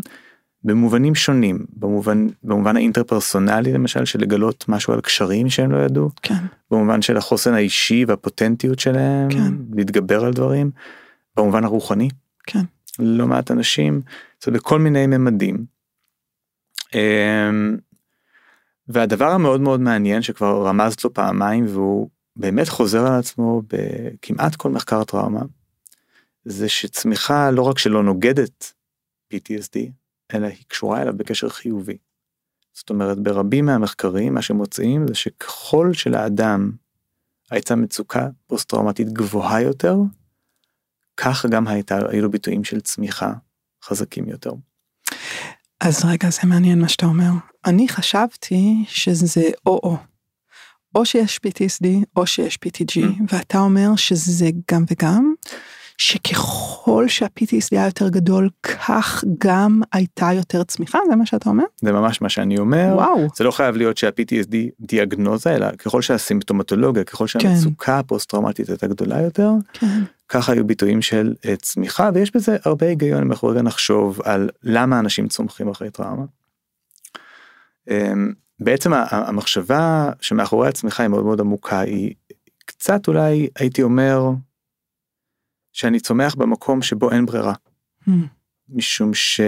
במובנים שונים במובן במובן האינטרפרסונלי למשל של לגלות משהו על קשרים שהם לא ידעו כן, במובן של החוסן האישי והפוטנטיות שלהם כן. להתגבר על דברים במובן הרוחני כן. לא מעט אנשים זה בכל מיני ממדים. אמ, והדבר המאוד מאוד מעניין שכבר רמזת לו פעמיים והוא באמת חוזר על עצמו בכמעט כל מחקר טראומה זה שצמיחה לא רק שלא נוגדת PTSD אלא היא קשורה אליו בקשר חיובי. זאת אומרת ברבים מהמחקרים מה שמוצאים זה שככל שלאדם הייתה מצוקה פוסט טראומטית גבוהה יותר כך גם הייתה היו לו ביטויים של צמיחה חזקים יותר. אז רגע, זה מעניין מה שאתה אומר. אני חשבתי שזה או-או. או שיש PTSD או שיש PTG, Mm. ואתה אומר שזה גם וגם, שככל שה-PTSD היה יותר גדול, כך גם הייתה יותר צמיחה, זה מה שאתה אומר? זה ממש מה שאני אומר. וואו. זה לא חייב להיות שה-PTSD דיאגנוזה אלא ככל שהסימפטומטולוגיה ככל שהמצוקה הפוסט טראומטית הייתה גדולה יותר כן, ככה היו ביטויים של אה, צמיחה ויש בזה הרבה היגיון אם אנחנו רגע נחשוב על למה אנשים צומחים אחרי טראומה. אמ, בעצם המחשבה שמאחורי הצמיחה היא מאוד מאוד עמוקה, היא קצת אולי הייתי אומר שאני צומח במקום שבו אין ברירה. Hmm. משום ש...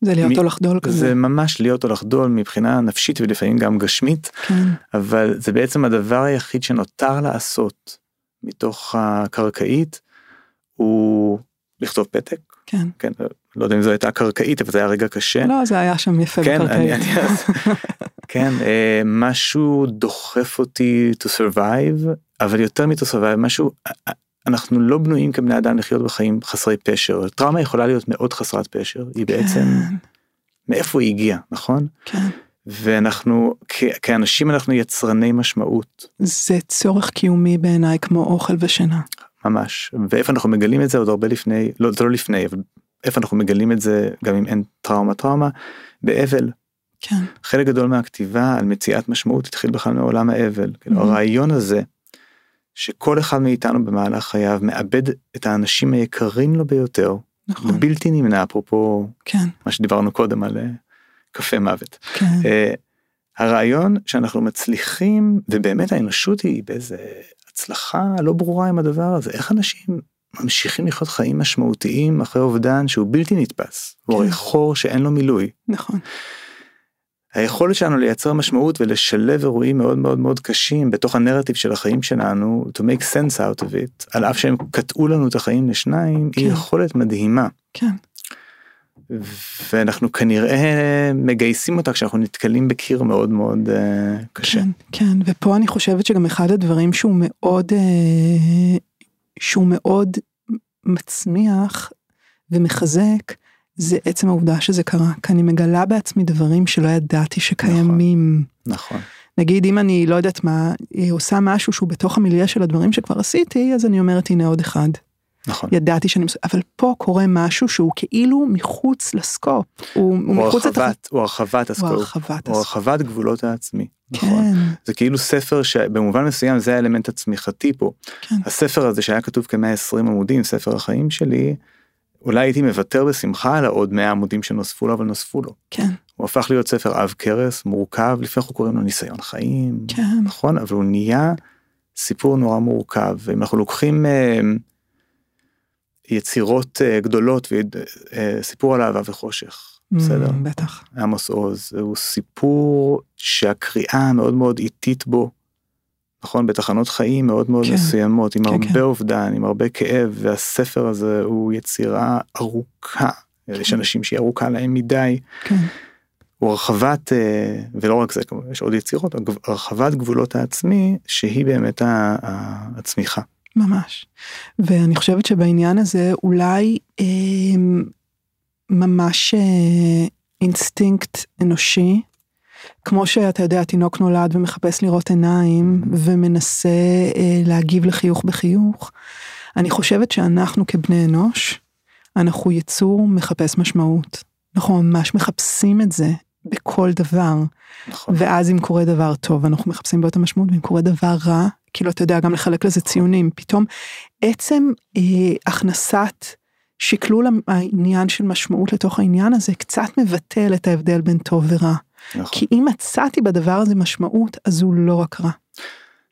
זה להיות מ- או לחדול כזה. זה ממש להיות או לחדול מבחינה נפשית ולפעמים גם גשמית, כן, אבל זה בעצם הדבר היחיד שנותר לעשות מתוך הקרקעית, הוא לכתוב פתק. כן. כן, לא יודע אם זו הייתה קרקעית, אבל זה היה רגע קשה. לא, זה היה שם יפה כן, אני, בקרקעית. אני אז, כן, אה, משהו דוחף אותי to survive, אבל יותר מ-to survive, משהו, אה, אנחנו לא בנויים כבני אדם לחיות בחיים חסרי פשר. טראומה יכולה להיות מאוד חסרת פשר, היא בעצם, כן, מאיפה היא הגיעה, נכון? כן. ואנחנו, כ- כאנשים אנחנו יצרני משמעות, זה צורך קיומי בעיניי כמו אוכל ושינה. ממש. ואיפה אנחנו מגלים את זה עוד הרבה לפני, לא, זה לא לפני, אבל איפה אנחנו מגלים את זה, גם אם אין טראומה טראומה, באבל. כן, חלק גדול מהכתיבה על מציאת משמעות התחיל בכלל מעולם האבל. כאילו Mhm. הרעיון הזה שכל אחד מאיתנו במהלך חייו מאבד את האנשים היקרים לו ביותר, נכון, בלתי נמנע אפרופו כן, מה שדיברנו קודם על אה, קפה מוות. כן, אה, הרעיון שאנחנו מצליחים ובאמת האנושות היא באיזה הצלחה לא ברורה עם הדבר הזה איך אנשים ממשיכים לחיות חיים משמעותיים אחרי אובדן שהוא בלתי נתפס. הוא הרי כן. חור שאין לו מילוי. נכון, היכולת שלנו לייצר משמעות ולשלב אירועים מאוד מאוד מאוד קשים בתוך הנרטיב של החיים שלנו to make sense out of it על אף שהם קטעו לנו את החיים לשניים היא כן. יכולת מדהימה כן, ואנחנו כנראה מגייסים אותה כשאנחנו נתקלים בקיר מאוד מאוד uh, קשה. כן, כן, ופה אני חושבת שגם אחד הדברים שהוא מאוד, אה, שהוא מאוד מצמיח ומחזק, זה עצם העובדה שזה קרה, כי אני מגלה בעצמי דברים שלא ידעתי שקיימים. נכון. נגיד אם אני לא יודעת מה, היא עושה משהו שהוא בתוך המיליה של הדברים שכבר עשיתי, אז אני אומרת הנה עוד אחד. נכון. ידעתי שאני, אבל פה קורה משהו שהוא כאילו מחוץ לסקופ, הוא, הוא הוא מחוץ לתח- הרחבת, הוא הרחבת הוא הסקופ, הרחבת הוא. הרחבת גבולות העצמי. נכון. כן, זה כאילו ספר שבמובן מסוים זה האלמנט הצמיחתי פה. כן, הספר הזה שהיה כתוב כ-120 עמודים, ספר החיים שלי, אולי הייתי מוותר בשמחה על העוד 100 עמודים שנוספו לו, אבל נוספו לו. כן, הוא הפך להיות ספר עב כרס, מורכב, לפני אנחנו קוראים לו ניסיון חיים, כן, נכון? אבל הוא נהיה סיפור נורא מורכב. ואם אנחנו לוקחים אה, יצירות אה, גדולות, וסיפור על אהבה וחושך, בסדר? Mm, בטח, עמוס עוז, הוא סיפור שהקריאה המאוד מאוד איטית בו, נכון? בתחנות חיים מאוד מאוד כן. מסוימות, עם כן, הרבה כן. אובדן, עם הרבה כאב, והספר הזה הוא יצירה ארוכה. יש אנשים שהיא ארוכה להם מדי. כן, הוא הרחבת, אה, ולא רק זה, יש עוד יצירות, הרחבת גבולות העצמי, שהיא באמת הצמיחה. ממש. ואני חושבת שבעניין הזה אולי אה, ממש אה, אינסטינקט אנושי, כמו שאתה יודע, תינוק נולד ומחפש לראות עיניים ומנסה אה, להגיב לחיוך בחיוך, אני חושבת שאנחנו כבני אנוש, אנחנו יצור מחפש משמעות. אנחנו ממש מחפשים את זה בכל דבר. נכון. ואז אם קורה דבר טוב אנחנו מחפשים בו את המשמעות ואם קורה דבר רע כאילו אתה יודע גם לחלק לזה ציונים פתאום עצם אה, הכנסת שקלול העניין של משמעות לתוך העניין הזה קצת מבטל את ההבדל בין טוב ורע נכון. כי אם מצאתי בדבר הזה משמעות אז הוא לא רק רע.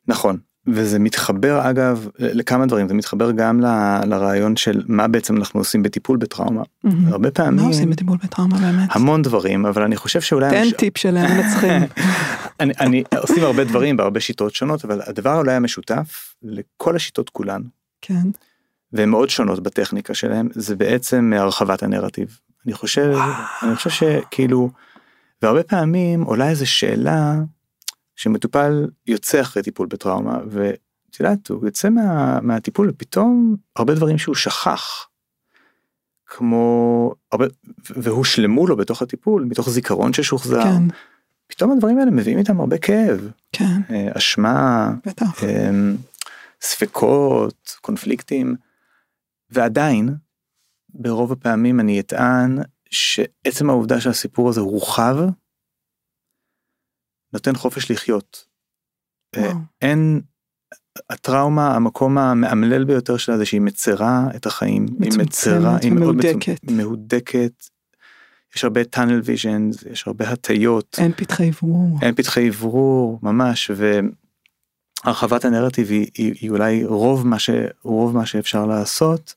נכון. וזה מתחבר אגב לכמה דברים זה מתחבר גם ל- לרעיון של מה בעצם אנחנו עושים בטיפול בטראומה מהמם. הרבה מה פעמים עושים בטיפול בטראומה באמת? המון דברים אבל אני חושב שאולי תן המש- טיפ שלהם מנצחים. אני, אני עושים הרבה דברים בהרבה שיטות שונות אבל הדבר אולי המשותף לכל השיטות כולן כן. והן מאוד שונות בטכניקה שלהם זה בעצם הרחבת הנרטיב אני חושב אני חושב שכאילו והרבה פעמים עולה איזה שאלה שמטופל יוצא אחרי טיפול בטראומה ואת יודעת הוא יוצא מה, מהטיפול ופתאום הרבה דברים שהוא שכח. כמו הרבה והושלמו לו בתוך הטיפול מתוך זיכרון ששוחזר כן. פתאום הדברים האלה מביאים איתם הרבה כאב כן. אה, אשמה בטח. אמ, ספקות, קונפליקטים, ועדיין, ברוב הפעמים אני אטען שעצם העובדה שהסיפור הזה הורחב, נותן חופש לחיות. אה, וואו. אין, הטראומה, המקום המאמלל ביותר שלה זה שהיא מצרה את החיים, מצומצמת מצרה, היא מאוד ומהודקת. מהודקת. יש הרבה tunnel visions, יש הרבה הטיות, אין פתחי אוורור. אין פתחי אוורור ממש, והרחבת הנרטיב היא, היא, היא אולי רוב מה, ש, רוב מה שאפשר לעשות,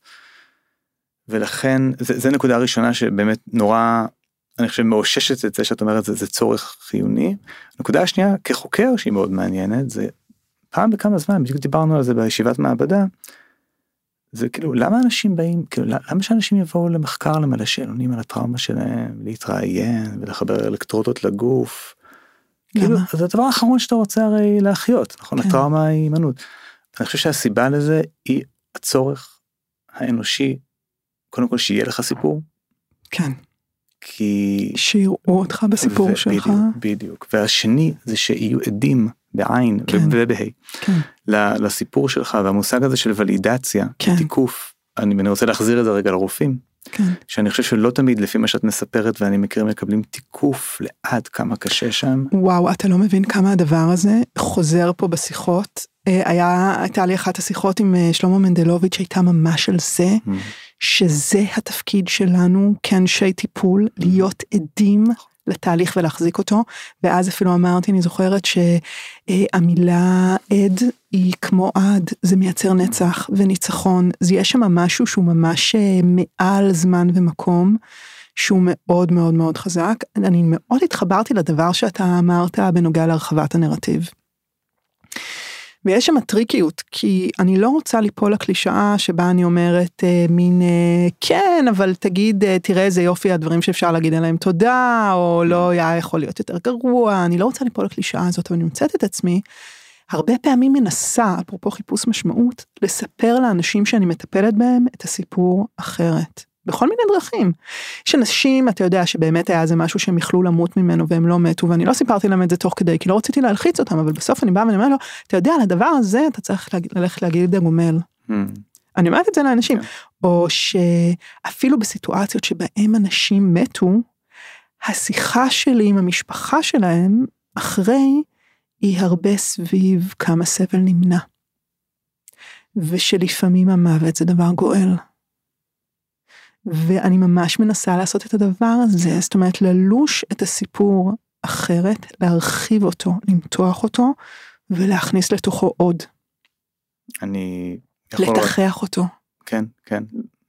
ולכן זה, זה נקודה ראשונה שבאמת נורא, אני חושב מאוששת את זה שאת אומרת זה, זה צורך חיוני. נקודה השנייה כחוקר שהיא מאוד מעניינת זה פעם בכמה זמן בדיוק דיברנו על זה בישיבת מעבדה. זה כאילו למה אנשים באים כאילו למה שאנשים יבואו למחקר למלא שאלונים על הטראומה שלהם להתראיין ולחבר אלקטרודות לגוף. כאילו למה? זה הדבר האחרון שאתה רוצה הרי להחיות נכון כן. הטראומה היא הימנעות. אני חושב שהסיבה לזה היא הצורך האנושי קודם כל שיהיה לך סיפור כן. כי שיראו אותך בסיפור ו- שלך. בדיוק, בדיוק והשני זה שיהיו עדים בעין כן. ובה' כן. לסיפור שלך והמושג הזה של ולידציה כן. תיקוף אני, אני רוצה להחזיר את זה רגע לרופאים כן. שאני חושב שלא תמיד לפי מה שאת מספרת ואני מכיר מקבלים תיקוף לעד כמה קשה שם. וואו, אתה לא מבין כמה הדבר הזה חוזר פה בשיחות. אה, היה, הייתה לי אחת השיחות עם אה, שלמה מנדלוביץ' שהייתה ממש על זה, Mm. שזה התפקיד שלנו כאנשי טיפול, להיות עדים לתהליך ולהחזיק אותו. ואז אפילו אמרתי, אני זוכרת שהמילה עד היא כמו עד, זה מייצר נצח וניצחון. אז יש שם משהו שהוא ממש אה, מעל זמן ומקום. שהוא מאוד מאוד מאוד חזק. אני מאוד התחברתי לדבר שאתה אמרת בנוגע להרחבת הנרטיב. ויש שם טריקיות, כי אני לא רוצה ליפול לקלישאה שבה אני אומרת אה, מין אה, כן, אבל תגיד, אה, תראה איזה יופי הדברים שאפשר להגיד עליהם תודה, או לא היה יכול להיות יותר גרוע, אני לא רוצה ליפול לקלישאה הזאת, אבל אני מוצאת את עצמי הרבה פעמים מנסה, אפרופו חיפוש משמעות, לספר לאנשים שאני מטפלת בהם את הסיפור אחרת. בכל מיני דרכים. יש אנשים, אתה יודע, שבאמת היה איזה משהו שהם יכלו למות ממנו והם לא מתו, ואני לא סיפרתי להם את זה תוך כדי, כי לא רציתי להלחיץ אותם, אבל בסוף אני באה ואני אומרת לו, אתה יודע, על הדבר הזה אתה צריך ללכת להגיד לגומל. Mm. אני אומרת את זה לאנשים. כן. או שאפילו בסיטואציות שבהם אנשים מתו, השיחה שלי עם המשפחה שלהם, אחרי, היא הרבה סביב כמה סבל נמנע. ושלפעמים המוות זה דבר גואל. ואני ממש מנסה לעשות את הדבר הזה, זאת אומרת ללוש את הסיפור אחרת, להרחיב אותו, למתוח אותו, ולהכניס לתוכו עוד, אני יכול רק, לתחח אותו. כן כן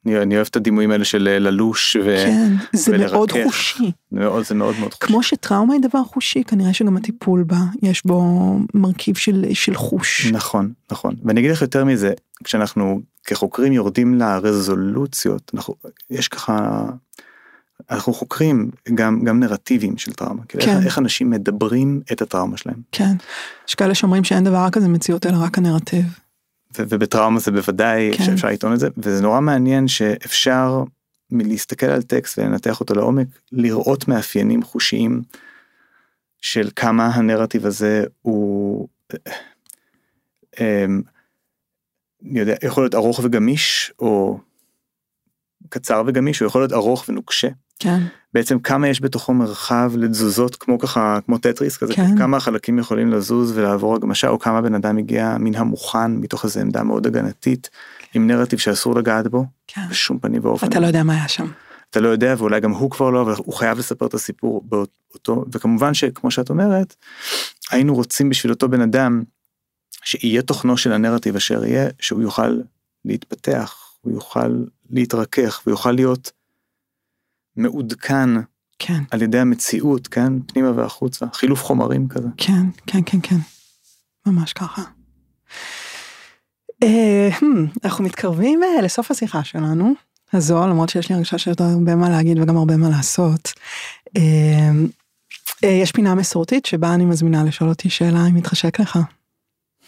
אני, אני אוהב את הדימויים האלה של אה, ללוש כן, זה ולרכך. מאוד חושי. ומאוד זה מאוד מאוד חשוב. כמו שטראומה היא דבר חושי, כנראה שגם הטיפול בה, יש בו מרכיב של, של חוש. נכון נכון ואני אגיד לך יותר מזה כשאנחנו כחוקרים יורדים לרזולוציות אנחנו יש ככה אנחנו חוקרים גם גם נרטיבים של טראומה כאילו כן. איך, איך אנשים מדברים את הטראומה שלהם כן. יש כאלה שאומרים שאין דבר כזה מציאות אלא רק הנרטיב. ו- ובטראומה זה בוודאי כן. שאפשר לטעון את זה וזה נורא מעניין שאפשר מלהסתכל על טקסט ולנתח אותו לעומק לראות מאפיינים חושיים של כמה הנרטיב הזה הוא. אני יודע, יכול להיות ארוך וגמיש או קצר וגמיש, הוא יכול להיות ארוך ונוקשה. כן, בעצם כמה יש בתוכו מרחב לתזוזות כמו ככה כמו טטריס כזה כן. כמה החלקים יכולים לזוז ולעבור הגמשה או כמה בן אדם הגיע מן המוכן מתוך איזה עמדה מאוד הגנתית עם נרטיב שאסור לגעת בו כן. בשום פנים ואופן אתה לא יודע מה היה שם. אתה לא יודע ואולי גם הוא כבר לא אבל הוא חייב לספר את הסיפור באותו וכמובן שכמו שאת אומרת היינו רוצים בשביל אותו בן אדם שיהיה תוכנו של הנרטיב אשר יהיה שהוא יוכל להתפתח הוא יוכל להתרכך ויוכל להיות מעודכן כן, על ידי המציאות כן פנימה והחוצה חילוף חומרים כזה. כן, כן, כן, כן. ממש ככה. אה, אנחנו מתקרבים אה, לסוף השיחה שלנו, הזו, למרות שיש לי הרגשה שיש הרבה מה להגיד וגם הרבה מה לעשות. אה, יש פינה מסורתית שבה אני מזמינה לשאול אותי שאלה אם מתחשק לך.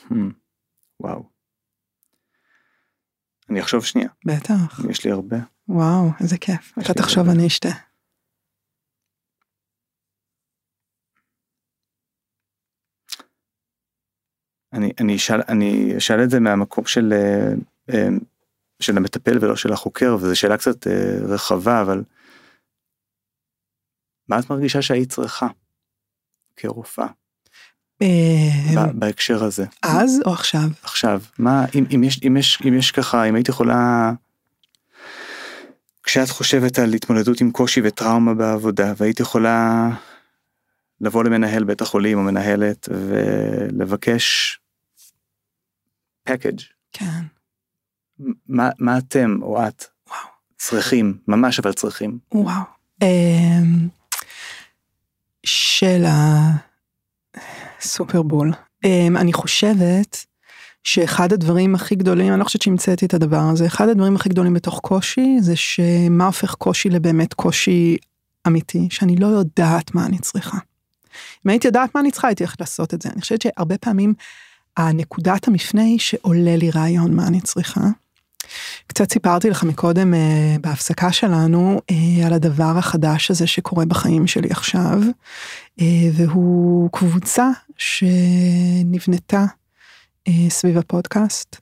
Hmm, וואו. אני אחשוב שנייה בטח. יש לי הרבה. וואו, איזה כיף. אתה תחשוב, הרבה. אני אשתה. אני אני אשאל אני אשאל את זה מהמקום של אה, אה, של המטפל ולא של החוקר וזו שאלה קצת אה, רחבה אבל. מה את מרגישה שהיית צריכה? כרופאה אה, בהקשר הזה אז או עכשיו? עכשיו מה אם, אם יש אם יש אם יש ככה אם היית יכולה כשאת חושבת על התמודדות עם קושי וטראומה בעבודה והיית יכולה לבוא למנהל בית החולים או מנהלת ולבקש פקאג' כן. מה, מה אתם או את וואו. צריכים ממש אבל צריכים וואו. אמ, שאלה סופרבול. אמ, אני חושבת שאחד הדברים הכי גדולים, אני לא חושבת שהמצאתי את הדבר הזה, אחד הדברים הכי גדולים בתוך קושי זה שמה הופך קושי לבאמת קושי אמיתי, שאני לא יודעת מה אני צריכה. אם הייתי יודעת מה אני צריכה הייתי הולכת לעשות את זה. אני חושבת שהרבה פעמים הנקודת המפנה היא שעולה לי רעיון מה אני צריכה. קצת סיפרתי לך מקודם אה, בהפסקה שלנו אה, על הדבר החדש הזה שקורה בחיים שלי עכשיו, אה, והוא קבוצה שנבנתה אה, סביב הפודקאסט,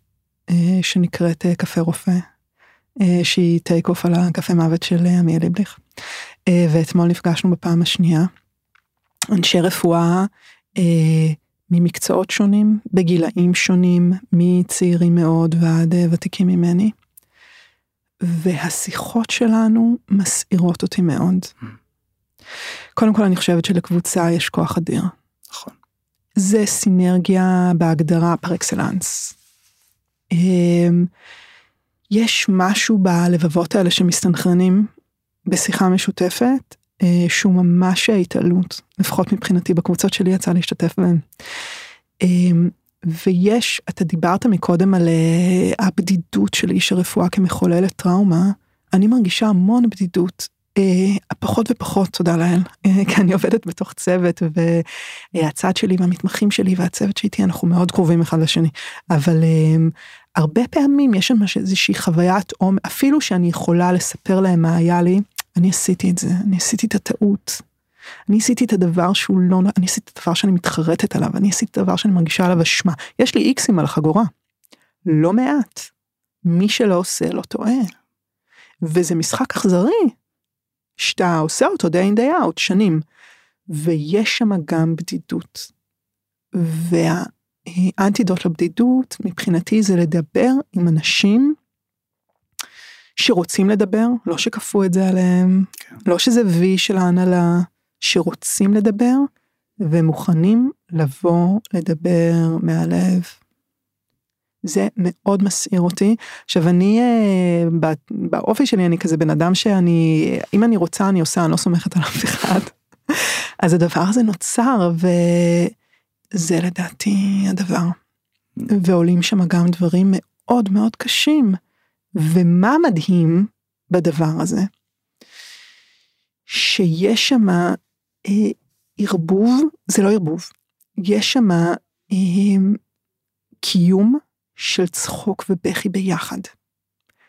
אה, שנקראת אה, קפה רופא, אה, שהיא טייק אוף על הקפה מוות של אה, עמיאל ליבליך. אה, ואתמול נפגשנו בפעם השנייה. אנשי רפואה אה, ממקצועות שונים, בגילאים שונים, מצעירים מאוד ועד אה, ותיקים ממני. והשיחות שלנו מסעירות אותי מאוד. קודם כל אני חושבת שלקבוצה יש כוח אדיר. נכון זה סינרגיה בהגדרה פר אקסלנס. אמ, יש משהו בלבבות האלה שמסתנכרנים בשיחה משותפת אה, שהוא ממש ההתעלות, לפחות מבחינתי בקבוצות שלי יצא להשתתף בהן. אמ, ויש, אתה דיברת מקודם על אה, הבדידות של איש הרפואה כמחוללת טראומה, אני מרגישה המון בדידות אה, פחות ופחות תודה לאל אה, כי אני עובדת בתוך צוות והצד שלי והמתמחים שלי והצוות שאיתי אנחנו מאוד קרובים אחד לשני אבל אה, הרבה פעמים יש שם איזושהי חוויית עומק אפילו שאני יכולה לספר להם מה היה לי אני עשיתי את זה אני עשיתי את הטעות. אני עשיתי את הדבר שהוא לא אני עשיתי את הדבר שאני מתחרטת עליו אני עשיתי את הדבר שאני מרגישה עליו אשמה יש לי איקסים על החגורה. לא מעט. מי שלא עושה לא טועה. וזה משחק אכזרי שאתה עושה אותו day in day out שנים. ויש שם גם בדידות. והאנטידוט לבדידות מבחינתי זה לדבר עם אנשים שרוצים לדבר, לא שכפו את זה עליהם, כן. לא שזה וי של ההנהלה, שרוצים לדבר ומוכנים לבוא לדבר מהלב. זה מאוד מסעיר אותי. עכשיו אני אה, באופי שלי אני כזה בן אדם שאני אם אני רוצה אני עושה אני לא סומכת על אף אחד. אז הדבר הזה נוצר וזה לדעתי הדבר. ועולים שם גם דברים מאוד מאוד קשים. ומה מדהים בדבר הזה? שיש שם אה, ערבוב, זה לא ערבוב, יש שם אה, קיום של צחוק ובכי ביחד.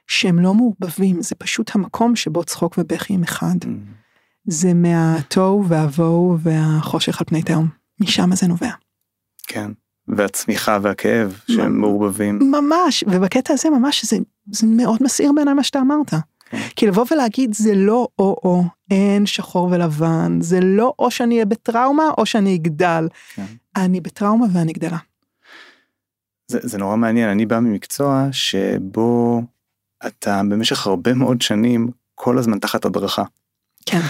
שהם לא מעורבבים, זה פשוט המקום שבו צחוק ובכי הם אחד. Mm. זה מהתוהו והבוהו והחושך על פני תהום. משם זה נובע. כן והצמיחה והכאב שהם מעורבבים ממש, ובקטע הזה ממש זה, זה מאוד מסעיר בעיניי מה שאתה אמרת. כן. כי לבוא ולהגיד זה לא או-או, אין שחור ולבן, זה לא או שאני אהיה בטראומה או שאני אגדל. כן. אני בטראומה ואני גדלה. זה, זה נורא מעניין אני בא ממקצוע שבו אתה במשך הרבה מאוד שנים כל הזמן תחת הדרכה. כן.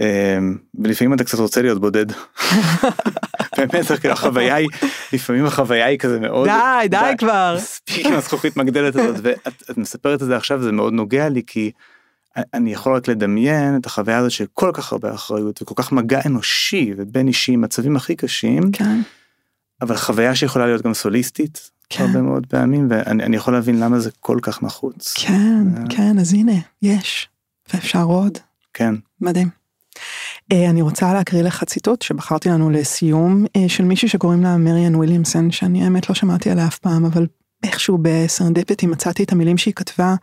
אמ, ולפעמים אתה קצת רוצה להיות בודד. באמת כאילו החוויה היא לפעמים החוויה היא כזה מאוד די, די כבר. מספיק עם הזכוכית מגדלת הזאת ואת את מספרת את זה עכשיו זה מאוד נוגע לי כי אני יכול רק לדמיין את החוויה הזאת של כל כך הרבה אחריות וכל כך מגע אנושי ובין אישי מצבים הכי קשים כן. אבל חוויה שיכולה להיות גם סוליסטית כן. הרבה מאוד פעמים ואני אני יכול להבין למה זה כל כך נחוץ. כן, אה. כן, אז הנה, יש. ואפשר עוד. כן. מדהים. אה, אני רוצה להקריא לך ציטוט שבחרתי לנו לסיום אה, של מישהי שקוראים לה מריאן וויליאמסון שאני האמת לא שמעתי עליה אף פעם אבל איכשהו בסרנדיפיטי מצאתי את המילים שהיא כתבה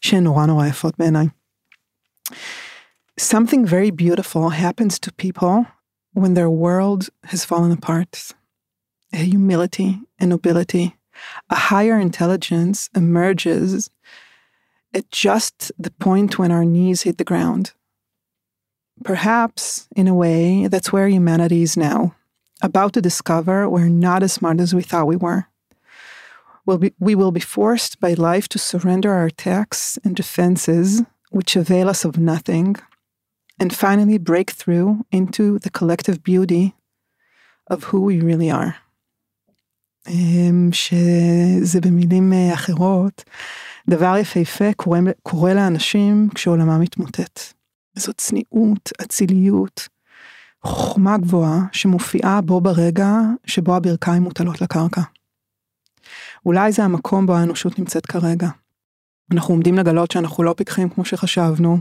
שהן נורא נורא יפות בעיניי. Something very beautiful happens to people when their world has fallen apart. A humility, a nobility, a higher intelligence emerges at just the point when our knees hit the ground. Perhaps, in a way, that's where humanity is now, about to discover we're not as smart as we thought we were. We'll be, we will be forced by life to surrender our attacks and defenses which avail us of nothing, and finally break through into the collective beauty of who we really are. שזה במילים אה, אחרות, דבר יפהפה קורה, קורה לאנשים כשעולמם מתמוטט. זאת צניעות, אציליות, חוכמה גבוהה שמופיעה בו ברגע שבו הברכיים מוטלות לקרקע. אולי זה המקום בו האנושות נמצאת כרגע. אנחנו עומדים לגלות שאנחנו לא פיקחים כמו שחשבנו,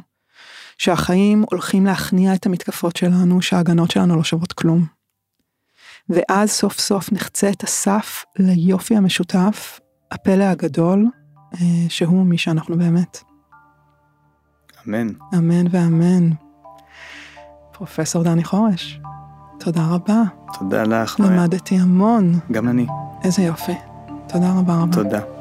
שהחיים הולכים להכניע את המתקפות שלנו, שההגנות שלנו לא שוות כלום. ואז סוף סוף נחצה את הסף ליופי המשותף, הפלא הגדול, אה, שהוא מי שאנחנו באמת. אמן. אמן ואמן. פרופסור דני חורש, תודה רבה. תודה לך. למדתי המון. גם אני. איזה יופי. תודה רבה רבה. תודה.